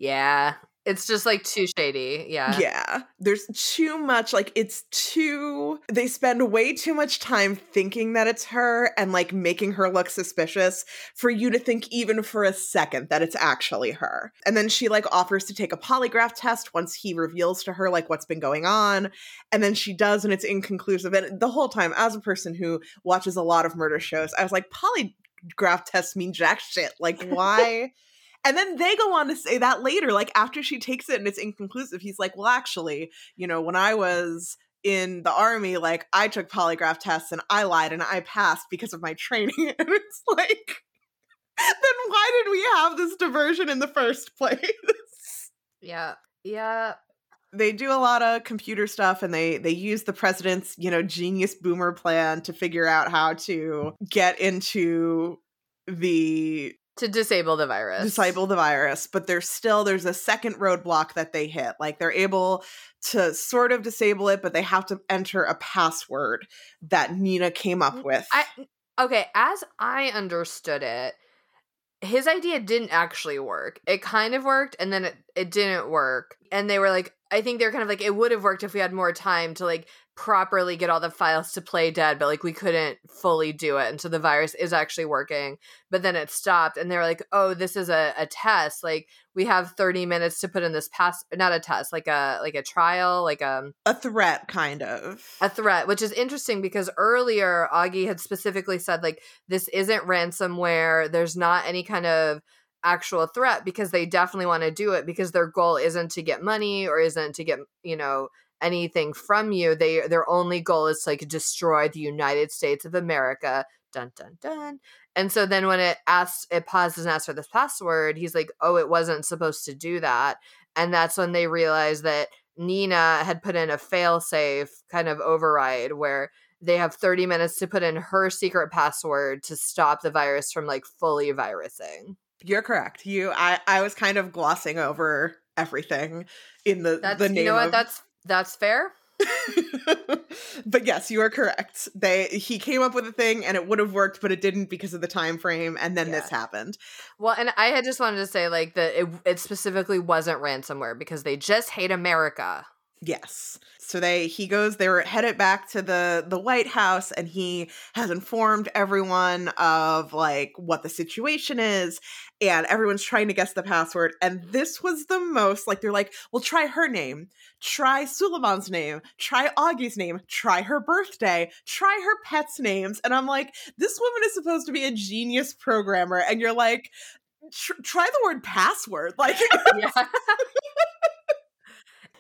yeah, it's just like too shady. Yeah, yeah there's too much like it's too they spend way too much time thinking that it's her and like making her look suspicious for you to think even for a second that it's actually her and then she like offers to take a polygraph test once he reveals to her like what's been going on and then she does and it's inconclusive and the whole time as a person who watches a lot of murder shows i was like polygraph tests mean jack shit like *laughs* why And then they go on to say that later, like after she takes it and it's inconclusive, he's like, well, actually, you know, when I was in the army, like I took polygraph tests and I lied and I passed because of my training. *laughs* And it's like, then why did we have this diversion in the first *laughs* place? yeah, yeah. they do a lot of computer stuff and they they use the president's you know genius boomer plan to figure out how to get into the To disable the virus. disable the virus but there's still there's a second roadblock that they hit like they're able to sort of disable it but they have to enter a password that nina came up mm, with I okay, as I understood it, his idea didn't actually work. It kind of worked and then it, it didn't work. And they were like, I think they're kind of like, it would have worked if we had more time to like properly get all the files to play dead, but like we couldn't fully do it. And so the virus is actually working. But then it stopped and they're like, oh, this is a, a test. Like we have 30 minutes to put in this pass not a test, like a like a trial, like um a threat kind of a threat, which is interesting because earlier Augie had specifically said like this isn't ransomware. There's not any kind of actual threat because they definitely want to do it because their goal isn't to get money or isn't to get you know anything from you. They their only goal is to like destroy the United States of America. Dun dun dun. And so then when it asks, it pauses and asks for this password, he's like, oh, it wasn't supposed to do that. And that's when they realize that Nina had put in a failsafe kind of override where they have 30 minutes to put in her secret password to stop the virus from like fully virusing. You're correct. You, I, I was kind of glossing over everything in the That's the name you know what of. that's that's fair. *laughs* but yes, you are correct. They he came up with a thing and it would have worked, but it didn't because of the time frame, and then this happened. Well, and I had just wanted to say like that it, it specifically wasn't ransomware because they just hate America. Yes. So they he goes they're headed back to the the White House and he has informed everyone of like what the situation is and everyone's trying to guess the password and this was the most like they're like, "Well, try her name. Try Suliman's name. Try Augie's name. Try her birthday. Try her pets' names." And I'm like, "This woman is supposed to be a genius programmer." And you're like, try the word password like *laughs* yeah *laughs* *laughs*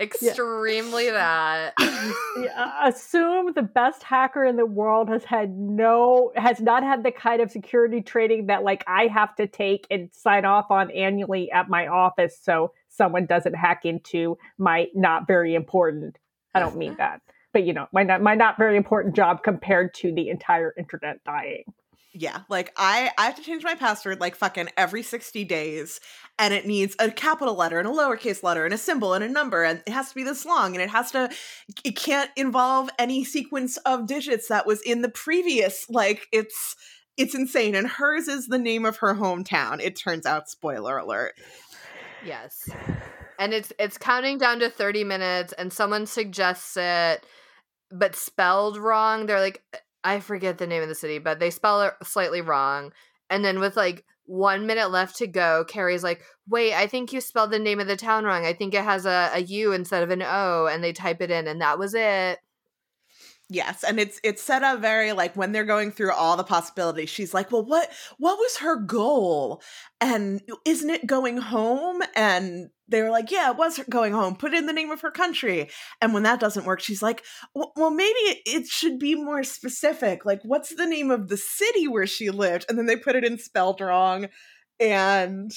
extremely yeah. that. *laughs* yeah, assume the best hacker in the world has had no has not had the kind of security training that like I have to take and sign off on annually at my office so someone doesn't hack into my not very important I don't mean *laughs* that. But you know, my not my not very important job compared to the entire internet dying yeah like i i have to change my password like fucking every 60 days and it needs a capital letter and a lowercase letter and a symbol and a number and it has to be this long and it has to it can't involve any sequence of digits that was in the previous like it's it's insane and hers is the name of her hometown it turns out spoiler alert. Yes. And it's it's counting down to 30 minutes and someone suggests it but spelled wrong they're like I forget the name of the city, but they spell it slightly wrong. And then with like one minute left to go, Carrie's like, wait, I think you spelled the name of the town wrong. I think it has a, a U instead of an O. And they type it in, and that was it. Yes, and it's it's set up very like when they're going through all the possibilities. She's like, "Well, what what was her goal? And isn't it going home?" And they were like, "Yeah, it was going home. Put in the name of her country." And when that doesn't work, she's like, "Well, maybe it should be more specific. Like, what's the name of the city where she lived?" And then they put it in spelled wrong, and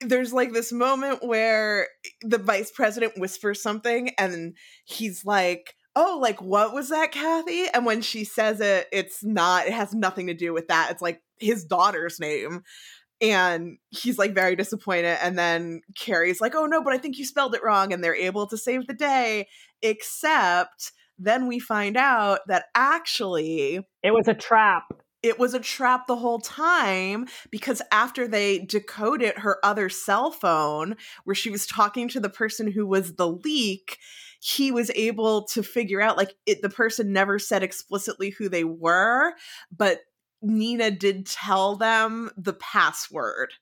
there's like this moment where the vice president whispers something, and he's like oh, like what was that, Kathy? And when she says it, it's not, it has nothing to do with that. It's like his daughter's name. And he's like very disappointed. And then Carrie's like, oh no, but I think you spelled it wrong. And they're able to save the day, except then we find out that actually it was a trap. It was a trap the whole time because after they decoded her other cell phone, where she was talking to the person who was the leak, he was able to figure out like it the person never said explicitly who they were but nina did tell them the password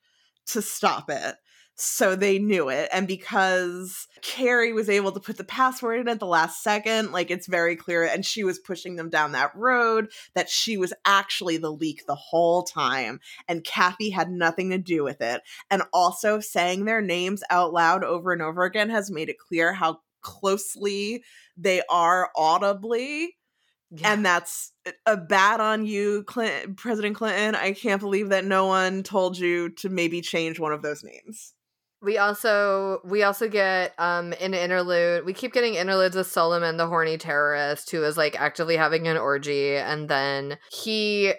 to stop it so they knew it and because carrie was able to put the password in at the last second like it's very clear and she was pushing them down that road that she was actually the leak the whole time and kathy had nothing to do with it and also saying their names out loud over and over again has made it clear how closely they are audibly. Yeah. And that's a bad on you, Clinton, President Clinton. I can't believe that no one told you to maybe change one of those names. We also we also get um an interlude. We keep getting interludes with Solomon, the horny terrorist, who is like actively having an orgy, and then he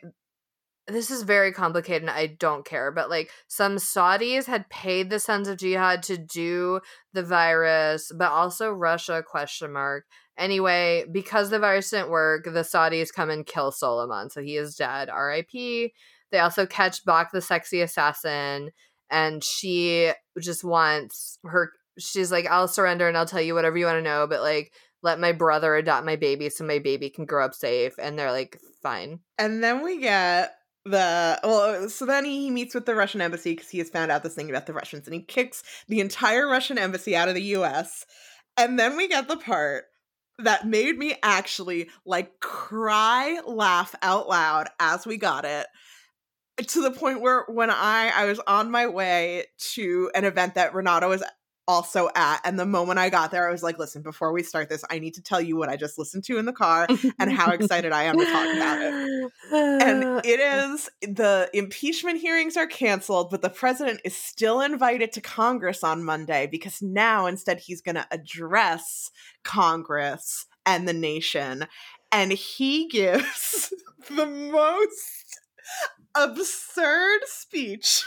this is very complicated and I don't care, but like some Saudis had paid the Sons of Jihad to do the virus, but also Russia question mark. Anyway, because the virus didn't work, the Saudis come and kill Solomon. So he is dead. R.I.P. They also catch Bach the sexy assassin, and she just wants her she's like, I'll surrender and I'll tell you whatever you want to know, but like let my brother adopt my baby so my baby can grow up safe. And they're like, fine. And then we get the well so then he meets with the russian embassy because he has found out this thing about the russians and he kicks the entire russian embassy out of the us and then we get the part that made me actually like cry laugh out loud as we got it to the point where when i i was on my way to an event that renato was also at. And the moment I got there, I was like, listen, before we start this, I need to tell you what I just listened to in the car and how excited I am to talk about it. And *laughs* it is the impeachment hearings are canceled, but the president is still invited to Congress on Monday because now instead he's going to address Congress and the nation. And he gives *laughs* the most absurd speech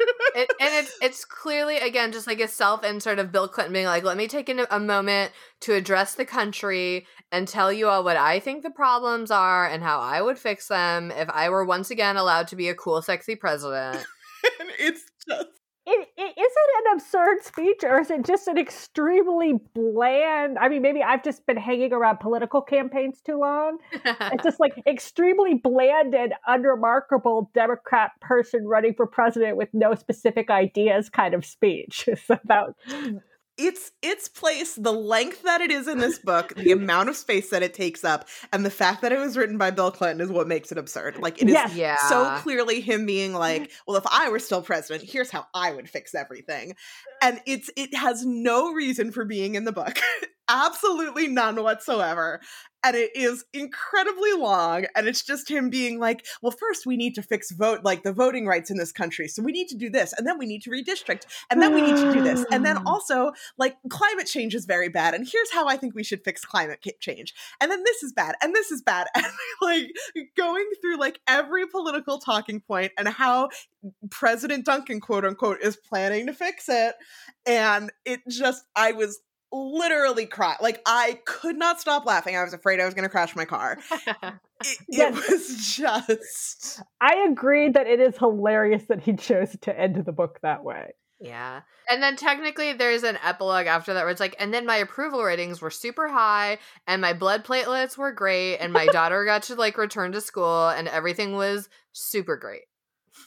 it, *laughs* and it's it's clearly again just like a self insert of Bill Clinton being like, "Let me take a, a moment to address the country and tell you all what I think the problems are and how I would fix them if I were once again allowed to be a cool, sexy president." *laughs* it's just it, it, is it an absurd speech or is it just an extremely bland i mean maybe i've just been hanging around political campaigns too long. *laughs* It's just like extremely bland and unremarkable democrat person running for president with no specific ideas kind of speech. *laughs* It's about mm. Its its place, the length that it is in this book, the amount of space that it takes up, and the fact that it was written by Bill Clinton is what makes it absurd. Like it is yes. yeah. so clearly him being like, "Well, if I were still president, here's how I would fix everything," and it's it has no reason for being in the book. *laughs* Absolutely none whatsoever and it is incredibly long and it's just him being like well first we need to fix vote like the voting rights in this country so we need to do this and then we need to redistrict and then we need to do this and then also like climate change is very bad and here's how i think we should fix climate change and then this is bad and this is bad *laughs* and like going through like every political talking point and how president duncan quote unquote is planning to fix it and it just i was literally cry. Like I could not stop laughing. I was afraid I was going to crash my car. *laughs* it, yes. it, was just. I agree that it is hilarious that he chose to end the book that way. Yeah. And then technically there's an epilogue after that where it's like, and then my approval ratings were super high and my blood platelets were great and my *laughs* daughter got to like return to school and everything was super great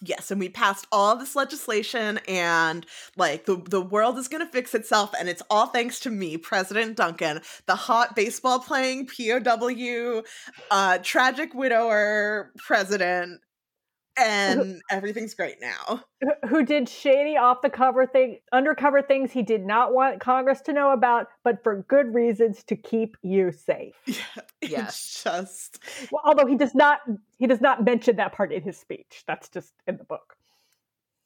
yes and we passed all this legislation and like the, the world is going to fix itself and it's all thanks to me president duncan the hot baseball playing pow uh tragic widower president and everything's great now. Who did shady off the cover thing, undercover things he did not want Congress to know about, but for good reasons to keep you safe. Yeah, *laughs* yes, just. Well, although he does not, he does not mention that part in his speech. That's just in the book.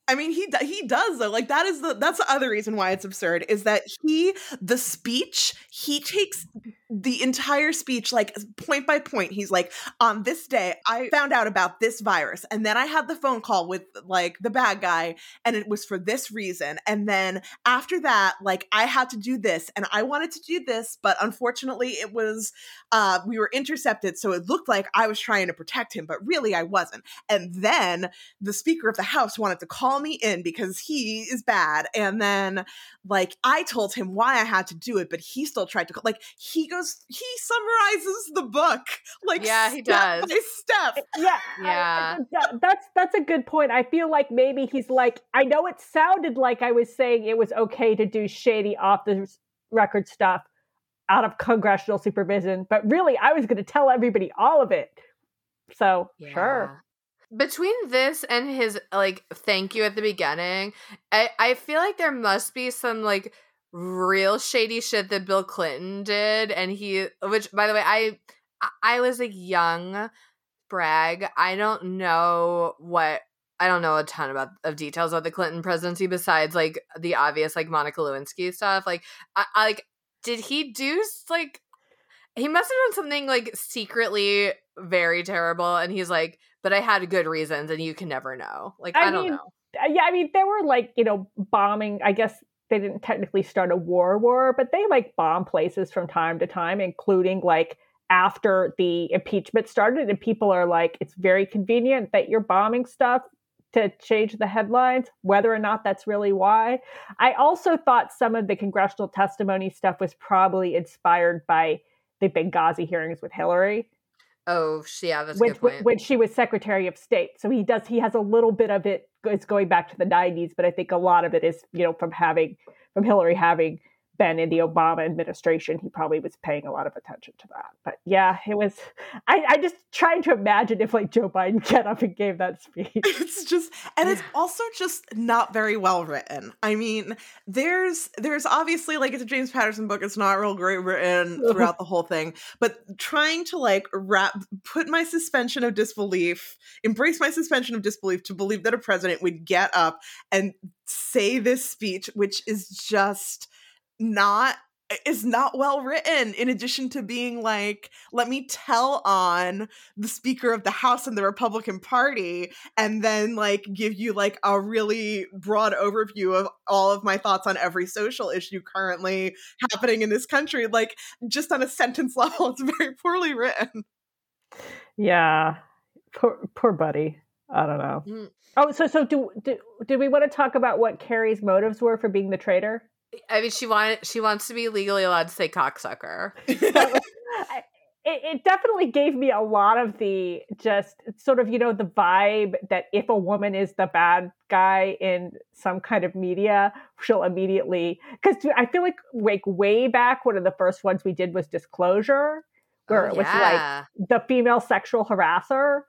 I mean, he he does though. Like that is the that's the other reason why it's absurd is that he the speech he takes the entire speech like point by point. He's like, on this day, I found out about this virus, and then I had the phone call with like the bad guy, and it was for this reason. And then after that, like I had to do this, and I wanted to do this, but unfortunately, it was uh, we were intercepted, so it looked like I was trying to protect him, but really I wasn't. And then the Speaker of the House wanted to call me in because he is bad. And then like I told him why I had to do it, but he still tried to like he goes he summarizes the book like yeah he does by step yeah *laughs* yeah I, that's that's a good point. I feel like maybe he's like I know it sounded like I was saying it was okay to do shady off the record stuff out of congressional supervision, but really I was going to tell everybody all of it. So yeah. sure between this and his like thank you at the beginning i i feel like there must be some like real shady shit that bill clinton did and he which by the way i i was a young brag i don't know what I don't know a ton about of details of the Clinton presidency besides like the obvious like Monica Lewinsky stuff. Like, I, I like did he do like he must have done something like secretly very terrible, and he's like, but I had good reasons, and you can never know. Like I, I don't know. Uh, yeah, I mean, there were like you know bombing. I guess they didn't technically start a war war, but they like bomb places from time to time, including like after the impeachment started, and people are like, it's very convenient that you're bombing stuff to change the headlines, whether or not that's really why. I also thought some of the congressional testimony stuff was probably inspired by the Benghazi hearings with Hillary. Oh, yeah, that's when, when, when she was Secretary of State. So he does. He has a little bit of it. It's going back to the '90s, but I think a lot of it is, you know, from having from Hillary having been in the Obama administration, he probably was paying a lot of attention to that. But yeah, it was. I, I just trying to imagine if like Joe Biden *laughs* get up and gave that speech. It's just, and it's *sighs* also just not very well written. I mean, there's there's obviously like it's a James Patterson book. It's not real great written *laughs* throughout the whole thing, but trying to like wrap, put my suspension of disbelief, embrace my suspension of disbelief to believe that a president would get up and say this speech, which is just not is not well written in addition to being like let me tell on the speaker of the house and the republican party and then like give you like a really broad overview of all of my thoughts on every social issue currently happening in this country like just on a sentence *laughs* level it's very poorly written yeah poor poor buddy I don't know. Mm. Oh, so so do, do do we want to talk about what Carrie's motives were for being the traitor? I mean, she wanted she wants to be legally allowed to say cocksucker. *laughs* it, it definitely gave me a lot of the just sort of you know the vibe that if a woman is the bad guy in some kind of media she'll immediately because i feel like like way back one of the first ones we did was disclosure where oh, it was yeah. like the female sexual harasser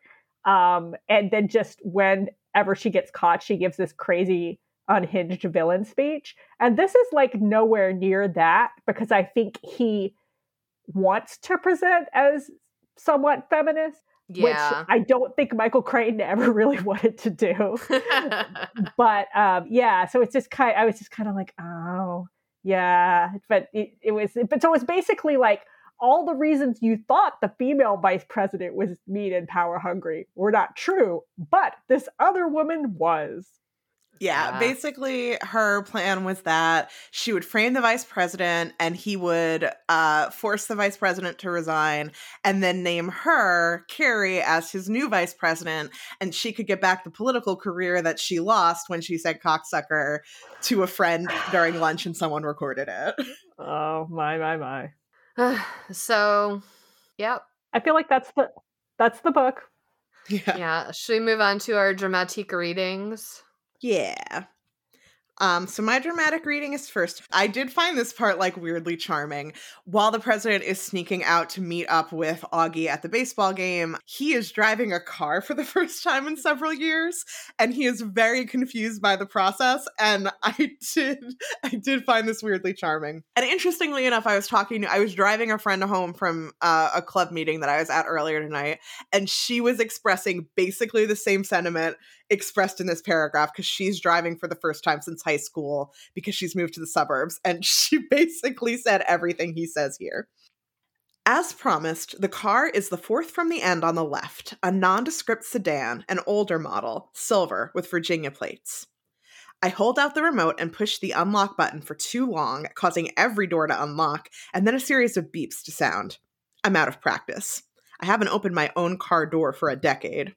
um and then just whenever she gets caught she gives this crazy unhinged villain speech and this is like nowhere near that because i think he wants to present as somewhat feminist, yeah. which I don't think Michael Crichton ever *laughs* really wanted to do. *laughs* but um, yeah, so it's just kind. I was just kind of like, oh yeah, but it, it was. But so it was basically like all the reasons you thought the female vice president was mean and power hungry were not true, but this other woman was. Yeah, yeah, basically her plan was that she would frame the vice president and he would uh, force the vice president to resign and then name her, Carrie, as his new vice president. And she could get back the political career that she lost when she said cocksucker to a friend during lunch and someone recorded it. *laughs* Oh, my, my, my. *sighs* so, yep. I feel like that's the that's the book. Yeah. Yeah. Should we move on to our dramatic readings? Yeah. Um, so my dramatic reading is first. I did find this part like weirdly charming. While the president is sneaking out to meet up with Augie at the baseball game, he is driving a car for the *laughs* first time in several years, and he is very confused by the process. And *laughs* I did, I did find this weirdly charming. And interestingly enough, I was talking, I was driving a friend home from uh, a club meeting that I was at earlier tonight, and she was expressing basically the same sentiment expressed in this paragraph because she's driving for the first time since high school because she's moved to the suburbs. And *laughs* she basically said everything he says here. As promised, the car is the fourth from the end on the left, a nondescript sedan, an older model, silver, with Virginia plates. I hold out the remote and push the unlock button for too long, causing every door to unlock, and then a series of beeps to sound. I'm out of practice. I haven't opened my own car door for a decade.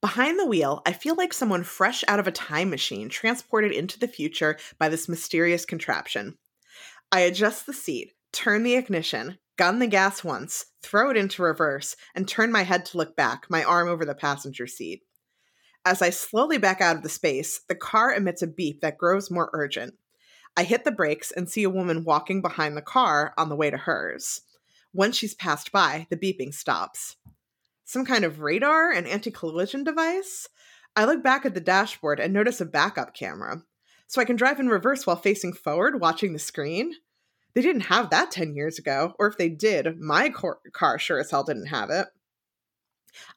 Behind the wheel, I feel like someone fresh out of a time machine transported into the future by this mysterious contraption. I adjust the seat, turn the ignition, gun the gas once, throw it into reverse, and turn my head to look back, my arm over the passenger seat. As I slowly back out of the space, the car emits a beep that grows more urgent. I hit the brakes and see a woman walking behind the car on the way to hers. Once she's passed by, the beeping stops some kind of radar and anti collision device. I look back at the dashboard and notice a backup camera, so I can drive in reverse while facing forward, watching the screen. They didn't have that 10 years ago, or if they did, my car sure as hell didn't have it.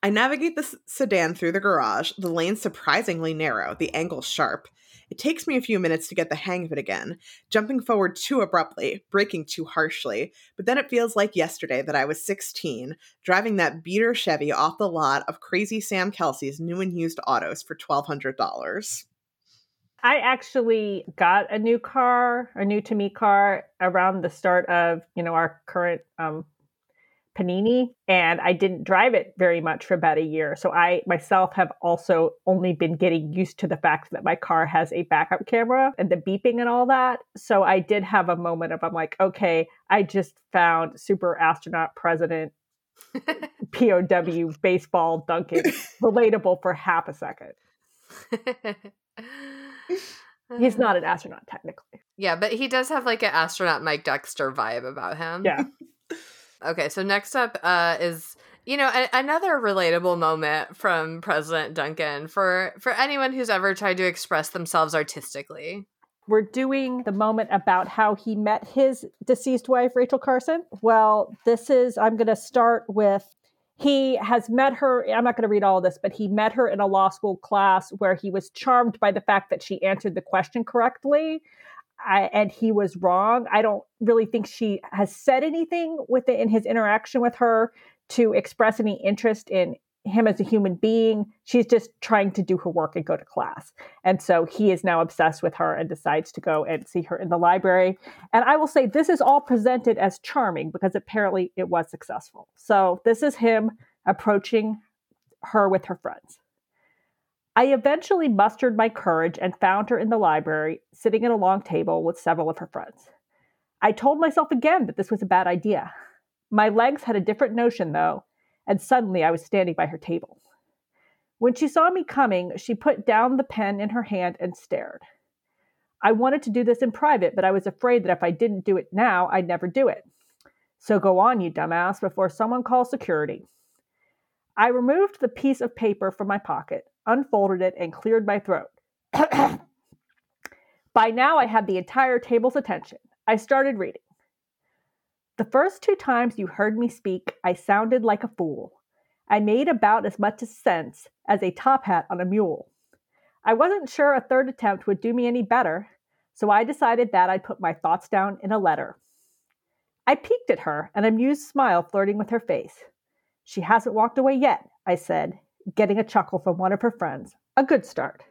I navigate the sedan through the garage, the lane surprisingly narrow, the angle sharp, it takes me a few minutes to get the hang of it again, jumping forward too abruptly, braking too harshly, but then it feels like yesterday that I was 16, driving that beater Chevy off the lot of crazy Sam Kelsey's new and used autos for $1,200. I actually got a new car, a new to me car around the start of, you know, our current um, Panini and I didn't drive it very much for about a year. So I myself have also only been getting used to the fact that my car has a backup camera and the beeping and all that. So I did have a moment of I'm like, okay, I just found super astronaut president *laughs* POW baseball Duncan relatable for half a second. *laughs* He's not an astronaut technically. Yeah, but he does have like an astronaut Mike Dexter vibe about him. Yeah. *laughs* Okay, so next up uh, is you know a- another relatable moment from President Duncan for for anyone who's ever tried to express themselves artistically. We're doing the moment about how he met his deceased wife, Rachel Carson. Well, this is, I'm going to start with he has met her. I'm not going to read all this, but he met her in a law school class where he was charmed by the fact that she answered the question correctly. I, and he was wrong. I don't really think she has said anything with it in his interaction with her to express any interest in him as a human being. She's just trying to do her work and go to class. And so he is now obsessed with her and decides to go and see her in the library. And I will say this is all presented as charming because apparently it was successful. So this is him approaching her with her friends. I eventually mustered my courage and found her in the library, sitting at a long table with several of her friends. I told myself again that this was a bad idea. My legs had a different notion, though, and suddenly I was standing by her table. When she saw me coming, she put down the pen in her hand and stared. I wanted to do this in private, but I was afraid that if I didn't do it now, I'd never do it. So go on, you dumbass, before someone calls security. I removed the piece of paper from my pocket, unfolded it, and cleared my throat. *coughs* By now, I had the entire table's attention. I started reading. The first two times you heard me speak, I sounded like a fool. I made about as much sense as a top hat on a mule. I wasn't sure a third attempt would do me any better, so I decided that I'd put my thoughts down in a letter. I peeked at her, an amused smile flirting with her face. She hasn't walked away yet, I said, getting a chuckle from one of her friends. A good start.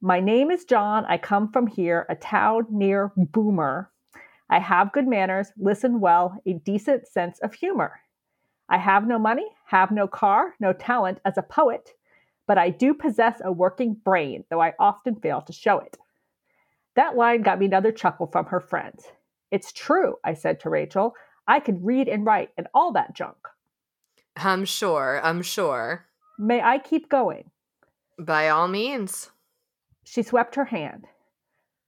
My name is John. I come from here, a town near Boomer. I have good manners, listen well, a decent sense of humor. I have no money, have no car, no talent as a poet, but I do possess a working brain, though I often fail to show it. That line got me another chuckle from her friends. It's true, I said to Rachel. I could read and write and all that junk. I'm sure, I'm sure. May I keep going? By all means. She swept her hand.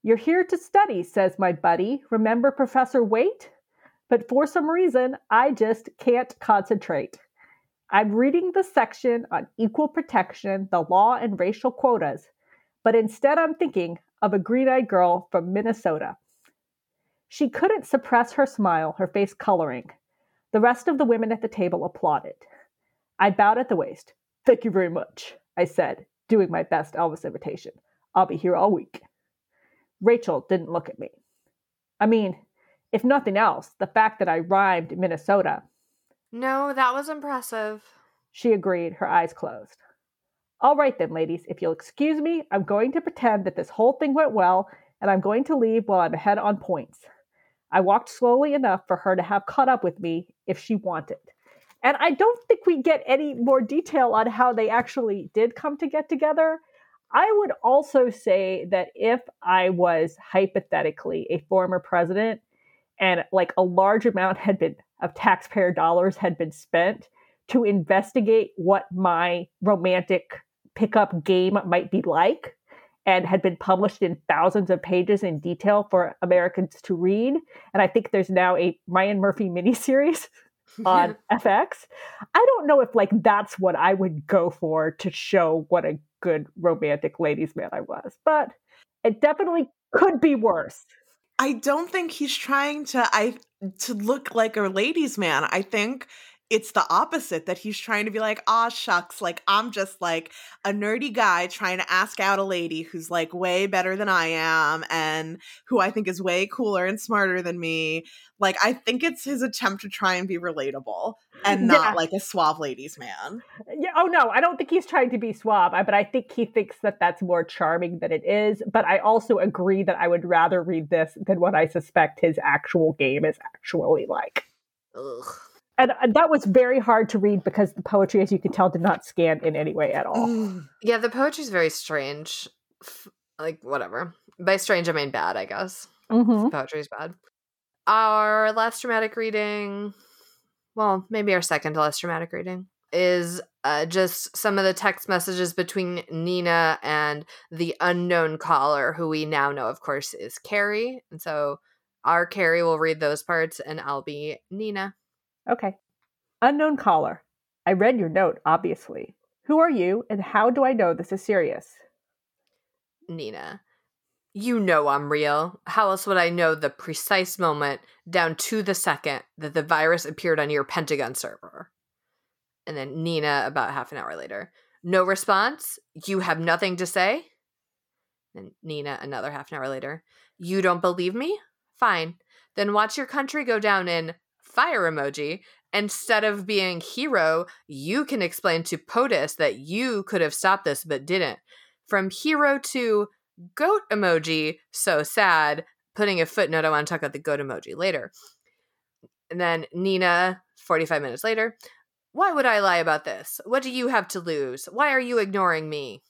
You're here to study, says my buddy. Remember Professor Waite? But for some reason, I just can't concentrate. I'm reading the section on equal protection, the law, and racial quotas, but instead I'm thinking of a green eyed girl from Minnesota. She couldn't suppress her smile, her face coloring. The rest of the women at the table applauded. I bowed at the waist. Thank you very much, I said, doing my best Elvis imitation. I'll be here all week. Rachel didn't look at me. I mean, if nothing else, the fact that I rhymed Minnesota. No, that was impressive. She agreed, her eyes closed. All right then, ladies, if you'll excuse me, I'm going to pretend that this whole thing went well, and I'm going to leave while I'm ahead on points. I walked slowly enough for her to have caught up with me if she wanted. And I don't think we get any more detail on how they actually did come to get together. I would also say that if I was hypothetically a former president and like a large amount had been of taxpayer dollars had been spent to investigate what my romantic pickup game might be like and had been published in thousands of pages in detail for Americans to read. And I think there's now a Ryan Murphy miniseries *laughs* on *laughs* FX. I don't know if like that's what I would go for to show what a good romantic ladies man I was, but it definitely could be worse. I don't think he's trying to I to look like a ladies man. I think it's the opposite that he's trying to be like, ah, shucks, like I'm just like a nerdy guy trying to ask out a lady who's like way better than I am and who I think is way cooler and smarter than me. Like, I think it's his attempt to try and be relatable and not yeah. like a suave ladies man. Yeah. Oh, no, I don't think he's trying to be suave, but I think he thinks that that's more charming than it is. But I also agree that I would rather read this than what I suspect his actual game is actually like. Ugh and that was very hard to read because the poetry, as you can tell, did not scan in any way at all. Yeah, the poetry is very strange. Like whatever. By strange, I mean bad. I guess mm-hmm. poetry is bad. Our last dramatic reading, well, maybe our second to last dramatic reading, is uh, just some of the text messages between Nina and the unknown caller, who we now know, of course, is Carrie. And so our Carrie will read those parts, and I'll be Nina. Okay. Unknown caller. I read your note, obviously. Who are you, and how do I know this is serious? Nina. You know I'm real. How else would I know the precise moment, down to the second, that the virus appeared on your Pentagon server? And then Nina, about half an hour later. No response? You have nothing to say? And Nina, another half an hour later. You don't believe me? Fine. Then watch your country go down in fire emoji. Instead of being hero, you can explain to POTUS that you could have stopped this but didn't. From hero to goat emoji, so sad, putting a footnote, I want to talk about the goat emoji later. And then Nina, 45 minutes later, why would I lie about this? What do you have to lose? Why are you ignoring me?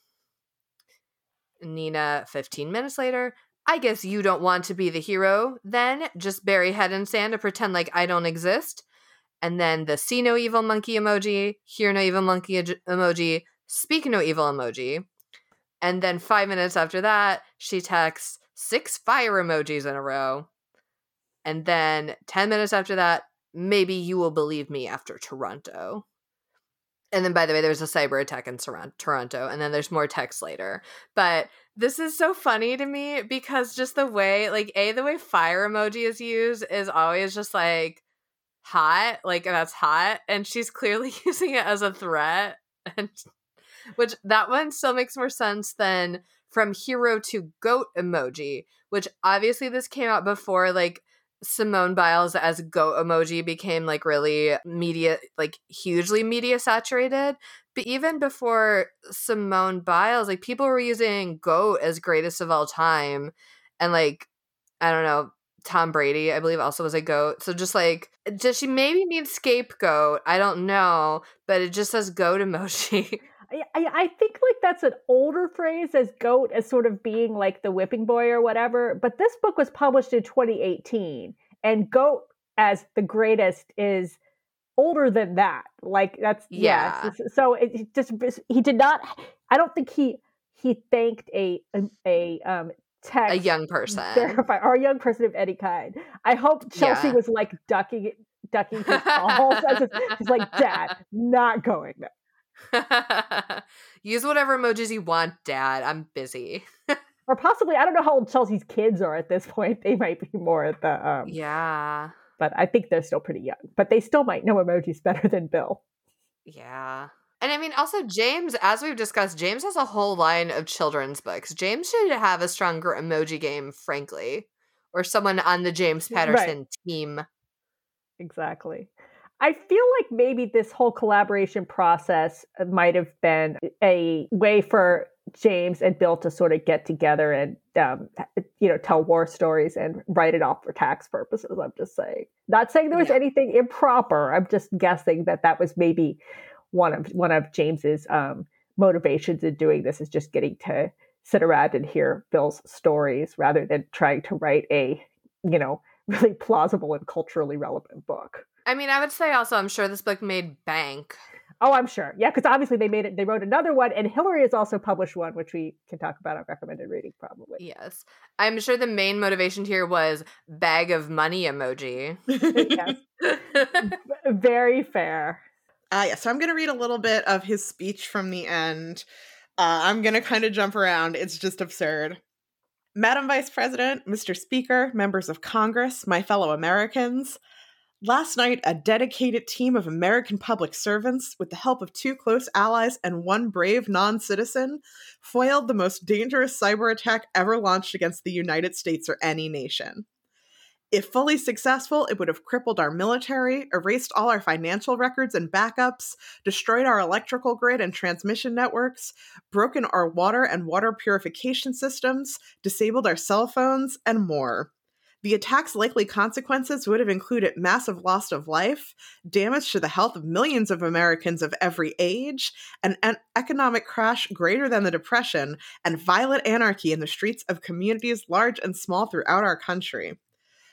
Nina 15 minutes later. I guess you don't want to be the hero then. Just bury head in sand and pretend like I don't exist. And then the see no evil monkey emoji, hear no evil monkey emoji, speak no evil emoji. And then five minutes after that, she texts six fire emojis in a row. And then 10 minutes after that, maybe you will believe me after Toronto. And then, by the way, there's a cyber attack in Toronto, and then there's more text later. But this is so funny to me because just the way, like, A, the way fire emoji is used is always just like hot, like, that's hot. And she's clearly *laughs* using it as a threat. And *laughs* which that one still makes more sense than from hero to goat emoji, which obviously this came out before, like, Simone Biles as goat emoji became like really media like hugely media saturated. But even before Simone Biles, like people were using goat as greatest of all time. And like I don't know, Tom Brady, I believe also was a goat. So just like does she maybe mean scapegoat? I don't know, but it just says goat *laughs* emoji. I, I think like that's an older phrase as goat as sort of being like the whipping boy or whatever. But this book was published in 2018, and goat as the greatest is older than that. Like that's Yeah. yes. So it just he did not. I don't think he he thanked a a, a um text a young person. verify or a young person of any kind. I hope Chelsea Yeah. was like ducking ducking his *laughs* calls. He's like, Dad, not going there. *laughs* Use whatever emojis you want, Dad. I'm busy. *laughs* Or possibly, I don't know how old Chelsea's kids are at this point. They might be more at the, um, Yeah. but I think they're still pretty young. But they still might know emojis *laughs* better than Bill. Yeah. And I mean, also, James, as we've discussed, James has a whole line of children's books. James should have a stronger emoji game, frankly, or someone on the James Right. Patterson team. Exactly. I feel like maybe this whole collaboration process might have been a way for James and Bill to sort of get together and, um, you know, tell war stories and write it off for tax purposes. I'm just saying. Not saying there was Yeah. anything improper. I'm just guessing that that was maybe one of one of James's um, motivations in doing this is just getting to sit around and hear Bill's stories rather than trying to write a, you know, *laughs* really plausible and culturally relevant book. I mean, I would say also, I'm sure this book made bank. Oh, I'm sure. Yeah, because obviously they made it. They wrote another one, and Hillary has also published one, which we can talk about on recommended reading, probably. Yes. I'm sure the main motivation here was bag of money emoji. yes, *laughs* very fair. Uh, yeah, so I'm going to read a little bit of his speech from the end. Uh, I'm going to kind of jump around. It's just absurd. Madam Vice President, Mr. Speaker, members of Congress, my fellow Americans, last night a dedicated team of American public servants, with the help of two close allies and one brave non citizen, foiled the most dangerous cyber attack ever launched against the United States or any nation. If fully successful, it would have crippled our military, erased all our financial records and backups, destroyed our electrical grid and transmission networks, broken our water and water purification systems, disabled our cell phones, and more. The attack's likely consequences would have included massive loss of life, damage to the health of millions of Americans of every age, an, economic crash greater than the Depression, and violent anarchy in the streets of communities large and small throughout our country.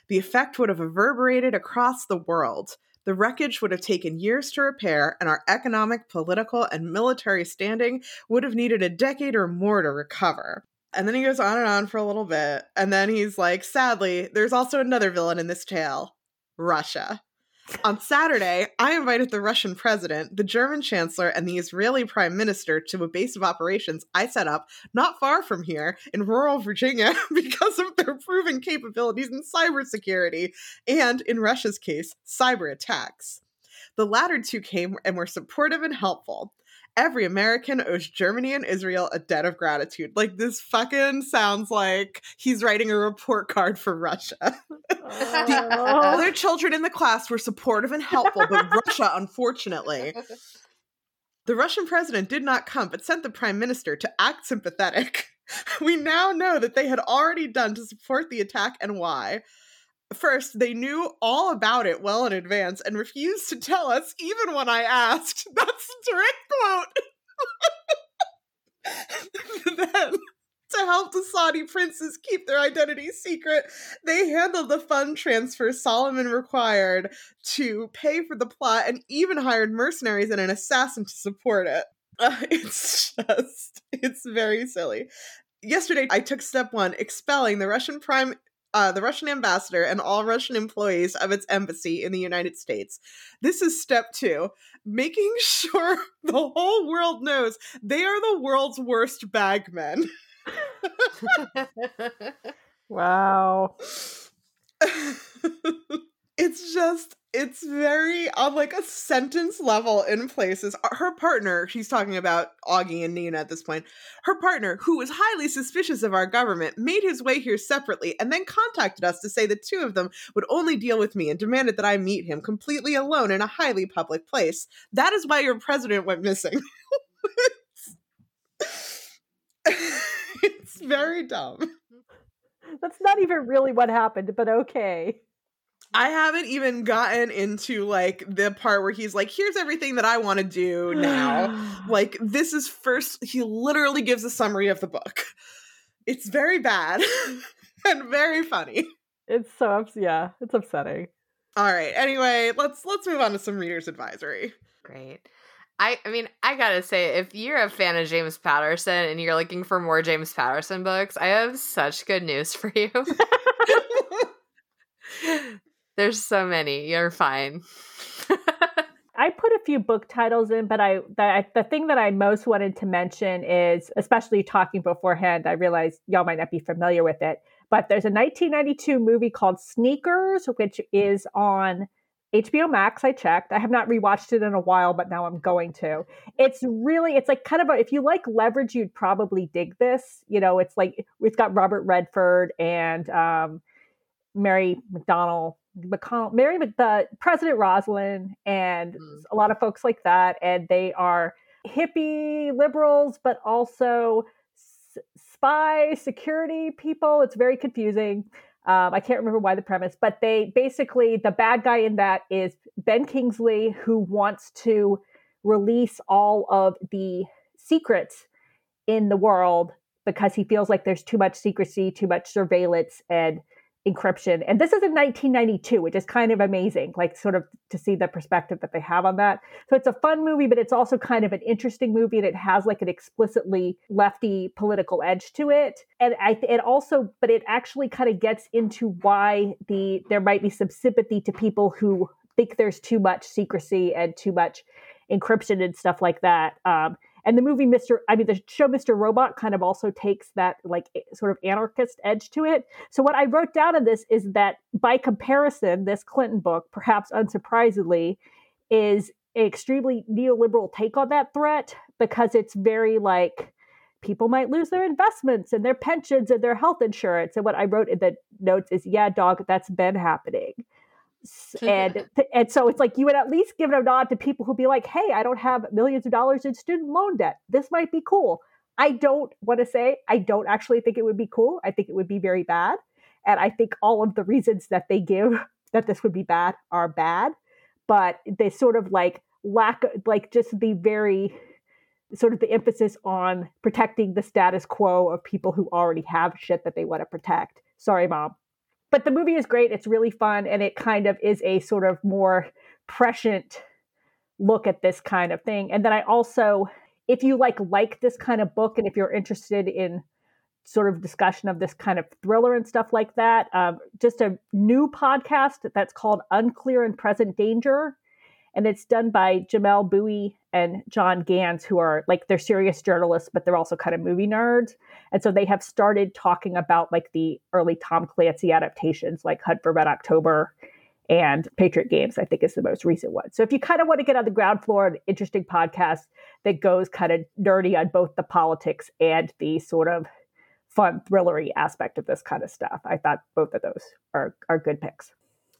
The effect would have reverberated across the world. The wreckage would have taken years to repair, and our economic, political, and military standing would have needed a decade or more to recover. And then he goes on and on for a little bit, and then he's like, sadly, there's also another villain in this tale Russia. On Saturday, I invited the Russian president, the German chancellor, and the Israeli prime minister to a base of operations I set up not far from here in rural Virginia *laughs* because of their proven capabilities in cybersecurity and, in Russia's case, cyber attacks. The latter two came and were supportive and helpful. Every American owes Germany and Israel a debt of gratitude. Like, this fucking sounds like he's writing a report card for Russia. *laughs* Oh. Other children in the class were supportive and helpful, but *laughs* Russia, unfortunately. The Russian president did not come, but sent the prime minister to act sympathetic. *laughs* We now know that they had already done to support the attack and why. First, they knew all about it well in advance and refused to tell us, even when I asked. *laughs* That's a direct quote. *laughs* then, to help the Saudi princes keep their identity secret. They handled the fund transfer Suliman required to pay for the plot and even hired mercenaries and an assassin to support it. Uh, *laughs* it's just, it's very silly. Yesterday, I took step one, expelling the Russian prime uh, the Russian ambassador and all Russian employees of its embassy in the United States. This is step two making *laughs* sure the whole world knows they are the world's worst bagmen. *laughs* wow. *laughs* it's just it's very on like a sentence level in places. Uh, her partner, she's talking about Augie and Nina at this point. Her partner, who was highly suspicious of our government, made his way here separately and then contacted us to say the two of them would only deal with me and demanded that I meet him completely alone in a highly public place. That is why your president went missing. *laughs* it's very dumb. That's not even really what happened, but okay. I haven't even gotten into like the part where he's like, here's everything that I want to do now. *sighs* like, this is first, he literally gives a summary of the book. It's very bad *laughs* and very funny. It's so, yeah, it's upsetting. All right. Anyway, let's let's move on to some readers advisory. Great. I I mean, I gotta say, if you're a fan of James Patterson and you're looking for more James Patterson books, I have such good news for you. *laughs* *laughs* There's so many. You're fine. *laughs* I put a few book titles in, but I the, the thing that I most wanted to mention is, especially talking beforehand, I realize y'all might not be familiar with it, but there's a 1992 movie called Sneakers, which is on HBO Max. I checked. I have not rewatched it in a while, but now I'm going to. It's really, it's like kind of a, if you like Leverage, you'd probably dig this. You know, it's like it's got Robert Redford and um, Mary McDonnell McConnell, Mary, the President Roslin, and mm. a lot of folks like that, and they are hippie liberals, but also s- spy security people. It's very confusing. Um, I can't remember why the premise, but they basically the bad guy in that is Ben Kingsley, who wants to release all of the secrets in the world because he feels like there's too much secrecy, too much surveillance, and encryption. And this is in 1992, which is kind of amazing, like sort of to see the perspective that they have on that. So it's a fun movie, but it's also kind of an interesting movie and it has like an explicitly lefty political edge to it. And I it also, but it actually kind of gets into why the there might be some sympathy to people who think there's too much secrecy and too much encryption and stuff like that. Um, and the movie Mr. I mean the show Mr. Robot kind of also takes that like eh, sort of anarchist edge to it. So what I wrote down in this is that by comparison, this Clinton book, perhaps unsurprisingly, is an extremely neoliberal take on that threat because it's very like people might lose their investments and their pensions and their health insurance. And what I wrote in the notes is, yeah, dog, that's been happening and *laughs* and so it's like you would at least give a nod to people who be like, "Hey, I don't have millions of dollars in student loan debt. This might be cool." I don't want to say I don't actually think it would be cool. I think it would be very bad, and I think all of the reasons that they give *laughs* that this would be bad are bad, but they sort of like lack like just the very sort of the emphasis on protecting the status quo of people who already have shit that they want to protect. Sorry, mom but the movie is great. It's really fun, and it kind of is a sort of more prescient look at this kind of thing. And then I also, if you like like this kind of book, and if you're interested in sort of discussion of this kind of thriller and stuff like that, um, just a new podcast that's called Unclear and Present Danger and it's done by Jamelle Bouie and John Ganz, who are like they're serious journalists, but they're also kind of movie nerds. And so they have started talking about like the early Tom Clancy adaptations, like Hunt for Red October and Patriot Games, I think is the most recent one. So if you kind of want to get on the ground floor, an interesting podcast that goes kind of nerdy on both the politics and the sort of fun thrillery aspect of this kind of stuff, I thought both of those are are good picks.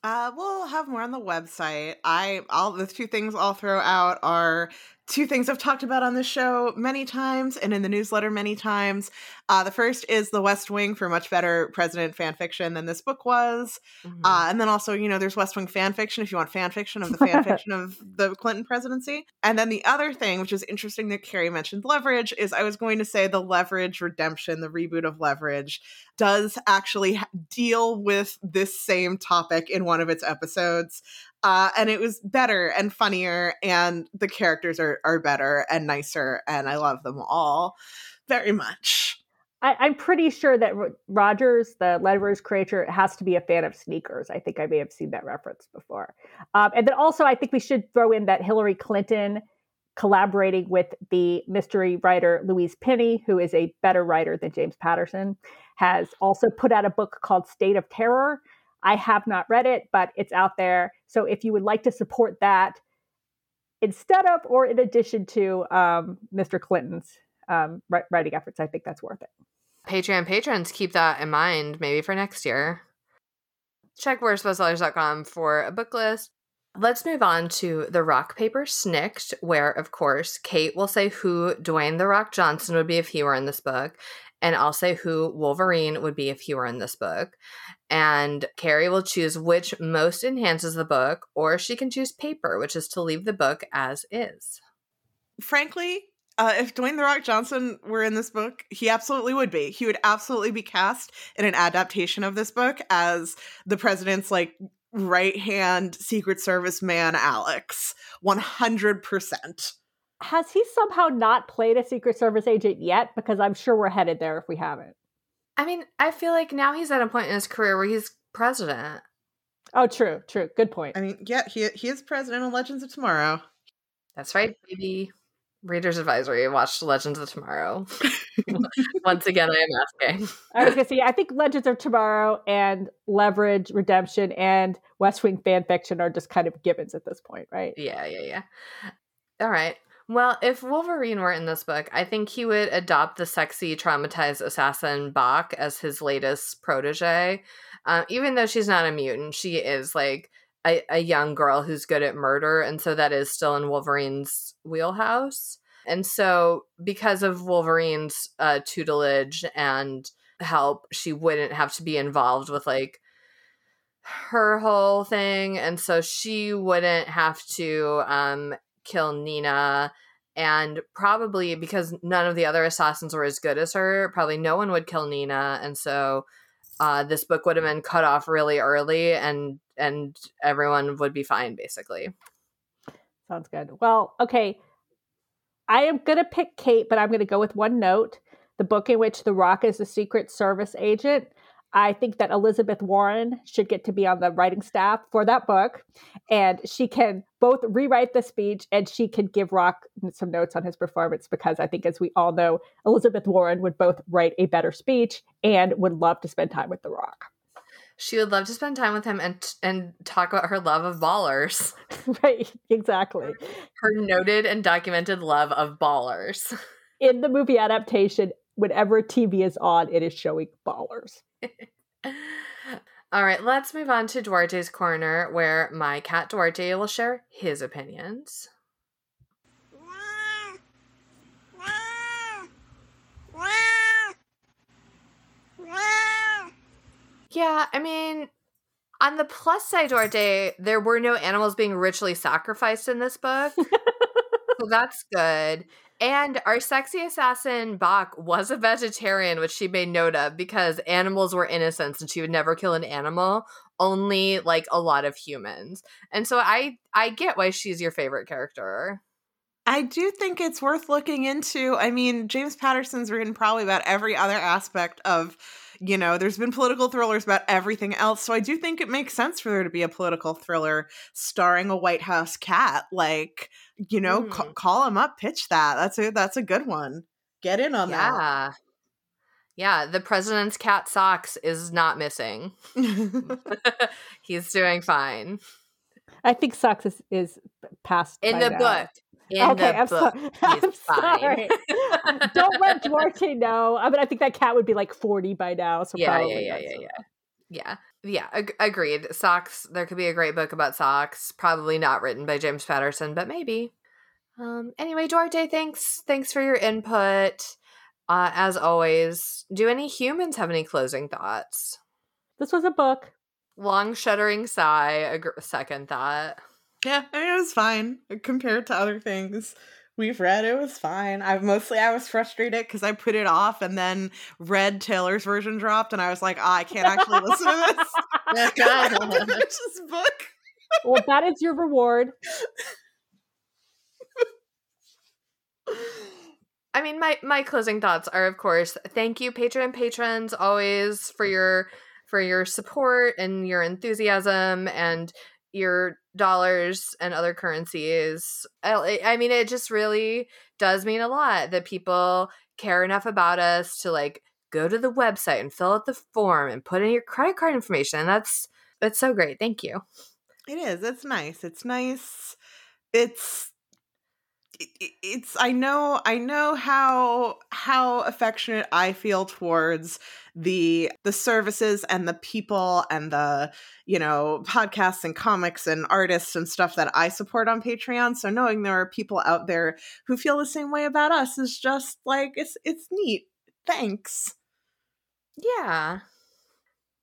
Uh, we'll have more on the website. I all the two things I'll throw out are two things I've talked about on this show many times and in the newsletter many times. Uh, the first is The West Wing for much better president fan fiction than this book was. Mm-hmm. Uh, and then also, you know, there's West Wing fan fiction if you want fan fiction of the fan *laughs* fiction of the Clinton presidency. And then the other thing, which is interesting that Carrie mentioned leverage, is I was going to say the leverage redemption, the reboot of leverage, does actually deal with this same topic in one of its episodes. Uh, and it was better and funnier, and the characters are, are better and nicer, and I love them all very much. I, am pretty sure that Rogers, the Leverage creator, has to be a fan of sneakers. I think I may have seen that reference before. Um, and then also, I think we should throw in that Hillary Clinton collaborating with the mystery writer Louise Penny, who is a better writer than James Patterson, has also put out a book called State of Terror. I have not read it, but it's out there. So if you would like to support that instead of or in addition to um, Mr. Clinton's um, writing efforts, I think that's worth it. Patreon patrons, keep that in mind maybe for next year. Check worstbestsellers.com for a book list. Let's move on to the rock paper snikt, where of course Kate will say who Dwayne the Rock Johnson would be if he were in this book, and I'll say who Wolverine would be if he were in this book. And Carrie will choose which most enhances the book, or she can choose paper, which is to leave the book as is. Frankly, uh, if Dwayne the Rock Johnson were in this book, he absolutely would be. He would absolutely be cast in an adaptation of this book as the president's like right hand Secret Service man, Alex. 100%. Has he somehow not played a Secret Service agent yet? Because I'm sure we're headed there if we haven't. I mean, I feel like now he's at a point in his career where he's president. Oh, true, true. Good point. I mean, yeah, he he is president of Legends of Tomorrow. That's right, baby. Reader's advisory. Watch Legends of Tomorrow. *laughs* Once again, I am asking. I was gonna say, I think Legends of Tomorrow and Leverage, Redemption, and West Wing fan fiction are just kind of givens at this point, right? Yeah, yeah, yeah. All right. Well, if Wolverine were in this book, I think he would adopt the sexy, traumatized assassin Bach as his latest protege. Uh, even though she's not a mutant, she is like a, a young girl who's good at murder and so that is still in wolverine's wheelhouse. And so because of wolverine's uh, tutelage and help she wouldn't have to be involved with like her whole thing and so she wouldn't have to um, kill nina. And probably because none of the other assassins were as good as her probably no one would kill nina and so uh, this book would have been cut off really early and and everyone would be fine basically. Sounds good. Well okay. I am gonna pick kate but i'm gonna go with one note the book in which the rock is a secret service agent. I think that Elizabeth Warren should get to be on the writing staff for that book. And she can both rewrite the speech and she can give Rock some notes on his performance because I think, as we all know, Elizabeth Warren would both write a better speech and would love to spend time with The Rock. She would love to spend time with him and and talk about her love of ballers. *laughs* right, exactly. Her noted and documented love of ballers. *laughs* In the movie adaptation, whenever TV is on, it is showing ballers. *laughs* All right, let's move on to Duarte's corner, where my cat Duarte will share his opinions. Yeah, I mean, on the plus side, Duarte, there were no animals being ritually sacrificed in this book. *laughs* so that's good. And our sexy assassin Bach was a vegetarian, which she made note of because animals were innocents and she would never kill an animal, only like a lot of humans. And so I I get why she's your favorite character. I do think it's worth looking into. I mean, James Patterson's written probably about every other aspect of you know, there's been political thrillers about everything else. So I do think it makes sense for there to be a political thriller starring a White House cat. Like, you know, mm. ca- call him up, pitch that. That's a that's a good one. Get in on yeah. that. Yeah, Yeah. the president's cat socks is not missing. *laughs* *laughs* He's doing fine. I think socks is, is past in the now. book. Okay, I'm, so- *laughs* I'm sorry. *laughs* Don't let *laughs* Duarte know. I mean, I think that cat would be like 40 by now. So yeah, yeah, yeah, yeah, yeah, yeah. Yeah, ag- agreed. Socks. There could be a great book about socks. Probably not written by James Patterson, but maybe. Um, anyway, Duarte, thanks. Thanks for your input. Uh, as always, do any humans have any closing thoughts? This was a book. Long shuddering sigh, a gr- second thought. Yeah, I mean, it was fine uh, compared to other things we've Red. It was fine. I mostly I was frustrated because I put it off and then read Taylor's version dropped, and I was like, oh, I can't actually listen to this. *laughs* *laughs* I have to finish this book. well, that is your reward. *laughs* I mean, my my closing thoughts are, of course, thank you, Patreon patrons, always for your for your support and your enthusiasm and your dollars and other currencies. I, I mean, it just really does mean a lot that people care enough about us to like go to the website and fill out the form and put in your credit card information. That's that's so great. Thank you. It is. It's nice. It's nice. It's it's i know i know how how affectionate i feel towards the the services and the people and the you know podcasts and comics and artists and stuff that i support on patreon. So knowing there are people out there who feel the same way about us is just like it's it's neat. Thanks. Yeah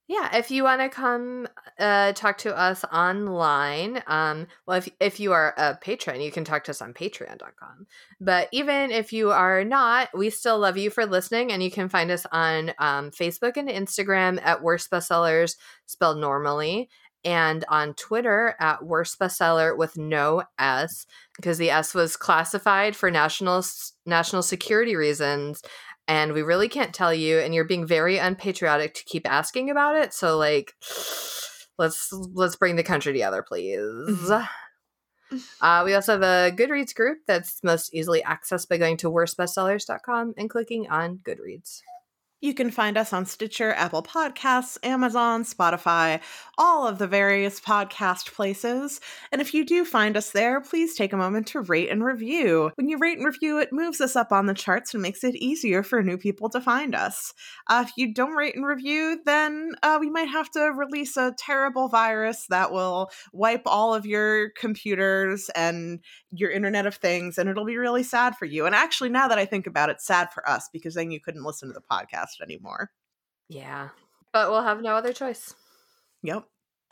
yeah, if you want to come uh, talk to us online, um, well, if if you are a patron, you can talk to us on Patreon.com. But even if you are not, we still love you for listening, and you can find us on um, Facebook and Instagram at Worst Bestsellers, spelled normally, and on Twitter at Worst Bestseller with no S, because the S was classified for national national security reasons and we really can't tell you and you're being very unpatriotic to keep asking about it so like *sighs* let's let's bring the country together please mm-hmm. *sighs* uh, we also have a goodreads group that's most easily accessed by going to worstbestsellers.com and clicking on goodreads you can find us on Stitcher, Apple Podcasts, Amazon, Spotify, all of the various podcast places. And if you do find us there, please take a moment to rate and review. When you rate and review, it moves us up on the charts and makes it easier for new people to find us. Uh, if you don't rate and review, then uh, we might have to release a terrible virus that will wipe all of your computers and your Internet of Things, and it'll be really sad for you. And actually, now that I think about it, sad for us because then you couldn't listen to the podcast anymore. Yeah. But we'll have no other choice. Yep.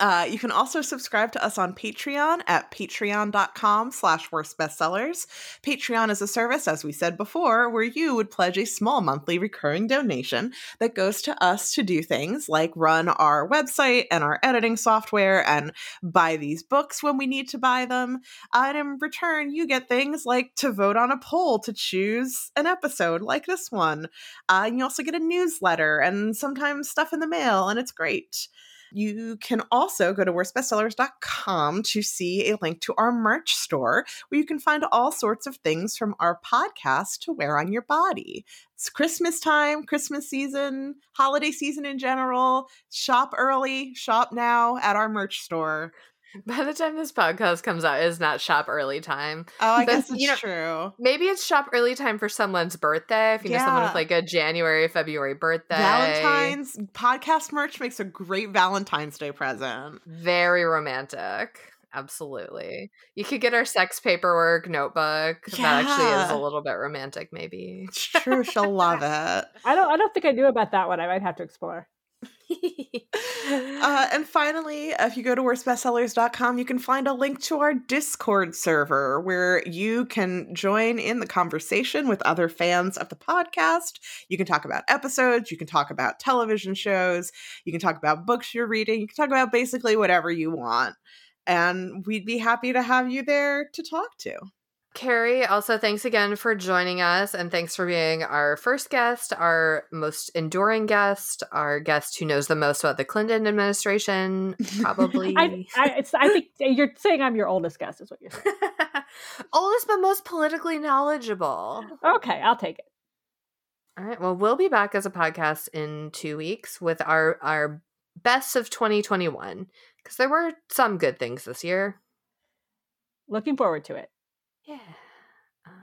Uh, you can also subscribe to us on Patreon at patreon.com slash worst bestsellers. Patreon is a service, as we said before, where you would pledge a small monthly recurring donation that goes to us to do things like run our website and our editing software and buy these books when we need to buy them. and in return, you get things like to vote on a poll to choose an episode like this one. Uh, and you also get a newsletter and sometimes stuff in the mail, and it's great. You can also go to worstbestsellers.com to see a link to our merch store where you can find all sorts of things from our podcast to wear on your body. It's Christmas time, Christmas season, holiday season in general. Shop early, shop now at our merch store. *laughs* By the time this podcast comes out, it's not shop early time. Oh, I but, guess it's you know, true. Maybe it's shop early time for someone's birthday. If you yeah. know someone with like a January, February birthday. Valentine's podcast merch makes a great Valentine's Day present. Very romantic. Absolutely. You could get our sex paperwork notebook. Yeah. That actually is a little bit romantic, maybe. It's true. She'll *laughs* love it. I don't I don't think I knew about that one. I might have to explore. Uh, and finally, if you go to worstbestsellers.com, you can find a link to our Discord server where you can join in the conversation with other fans of the podcast. You can talk about episodes, you can talk about television shows, you can talk about books you're reading, you can talk about basically whatever you want. And we'd be happy to have you there to talk to. Carrie, also thanks again for joining us and thanks for being our first guest, our most enduring guest, our guest who knows the most about the Clinton administration, probably. *laughs* I, I, I, think you're saying I'm your oldest guest, is what you're saying. *laughs* oldest, but most politically knowledgeable. Okay, I'll take it. All right. Well, we'll be back as a podcast in two weeks with our our best of 2021 because there were some good things this year. Looking forward to it. Yeah. Um,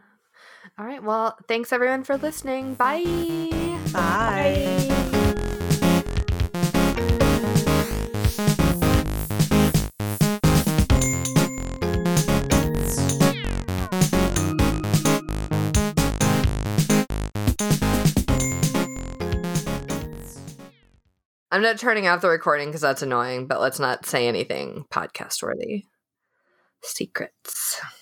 all right. Well, thanks everyone for listening. Bye. Bye. Bye. I'm not turning off the recording because that's annoying, but let's not say anything podcast worthy. Secrets.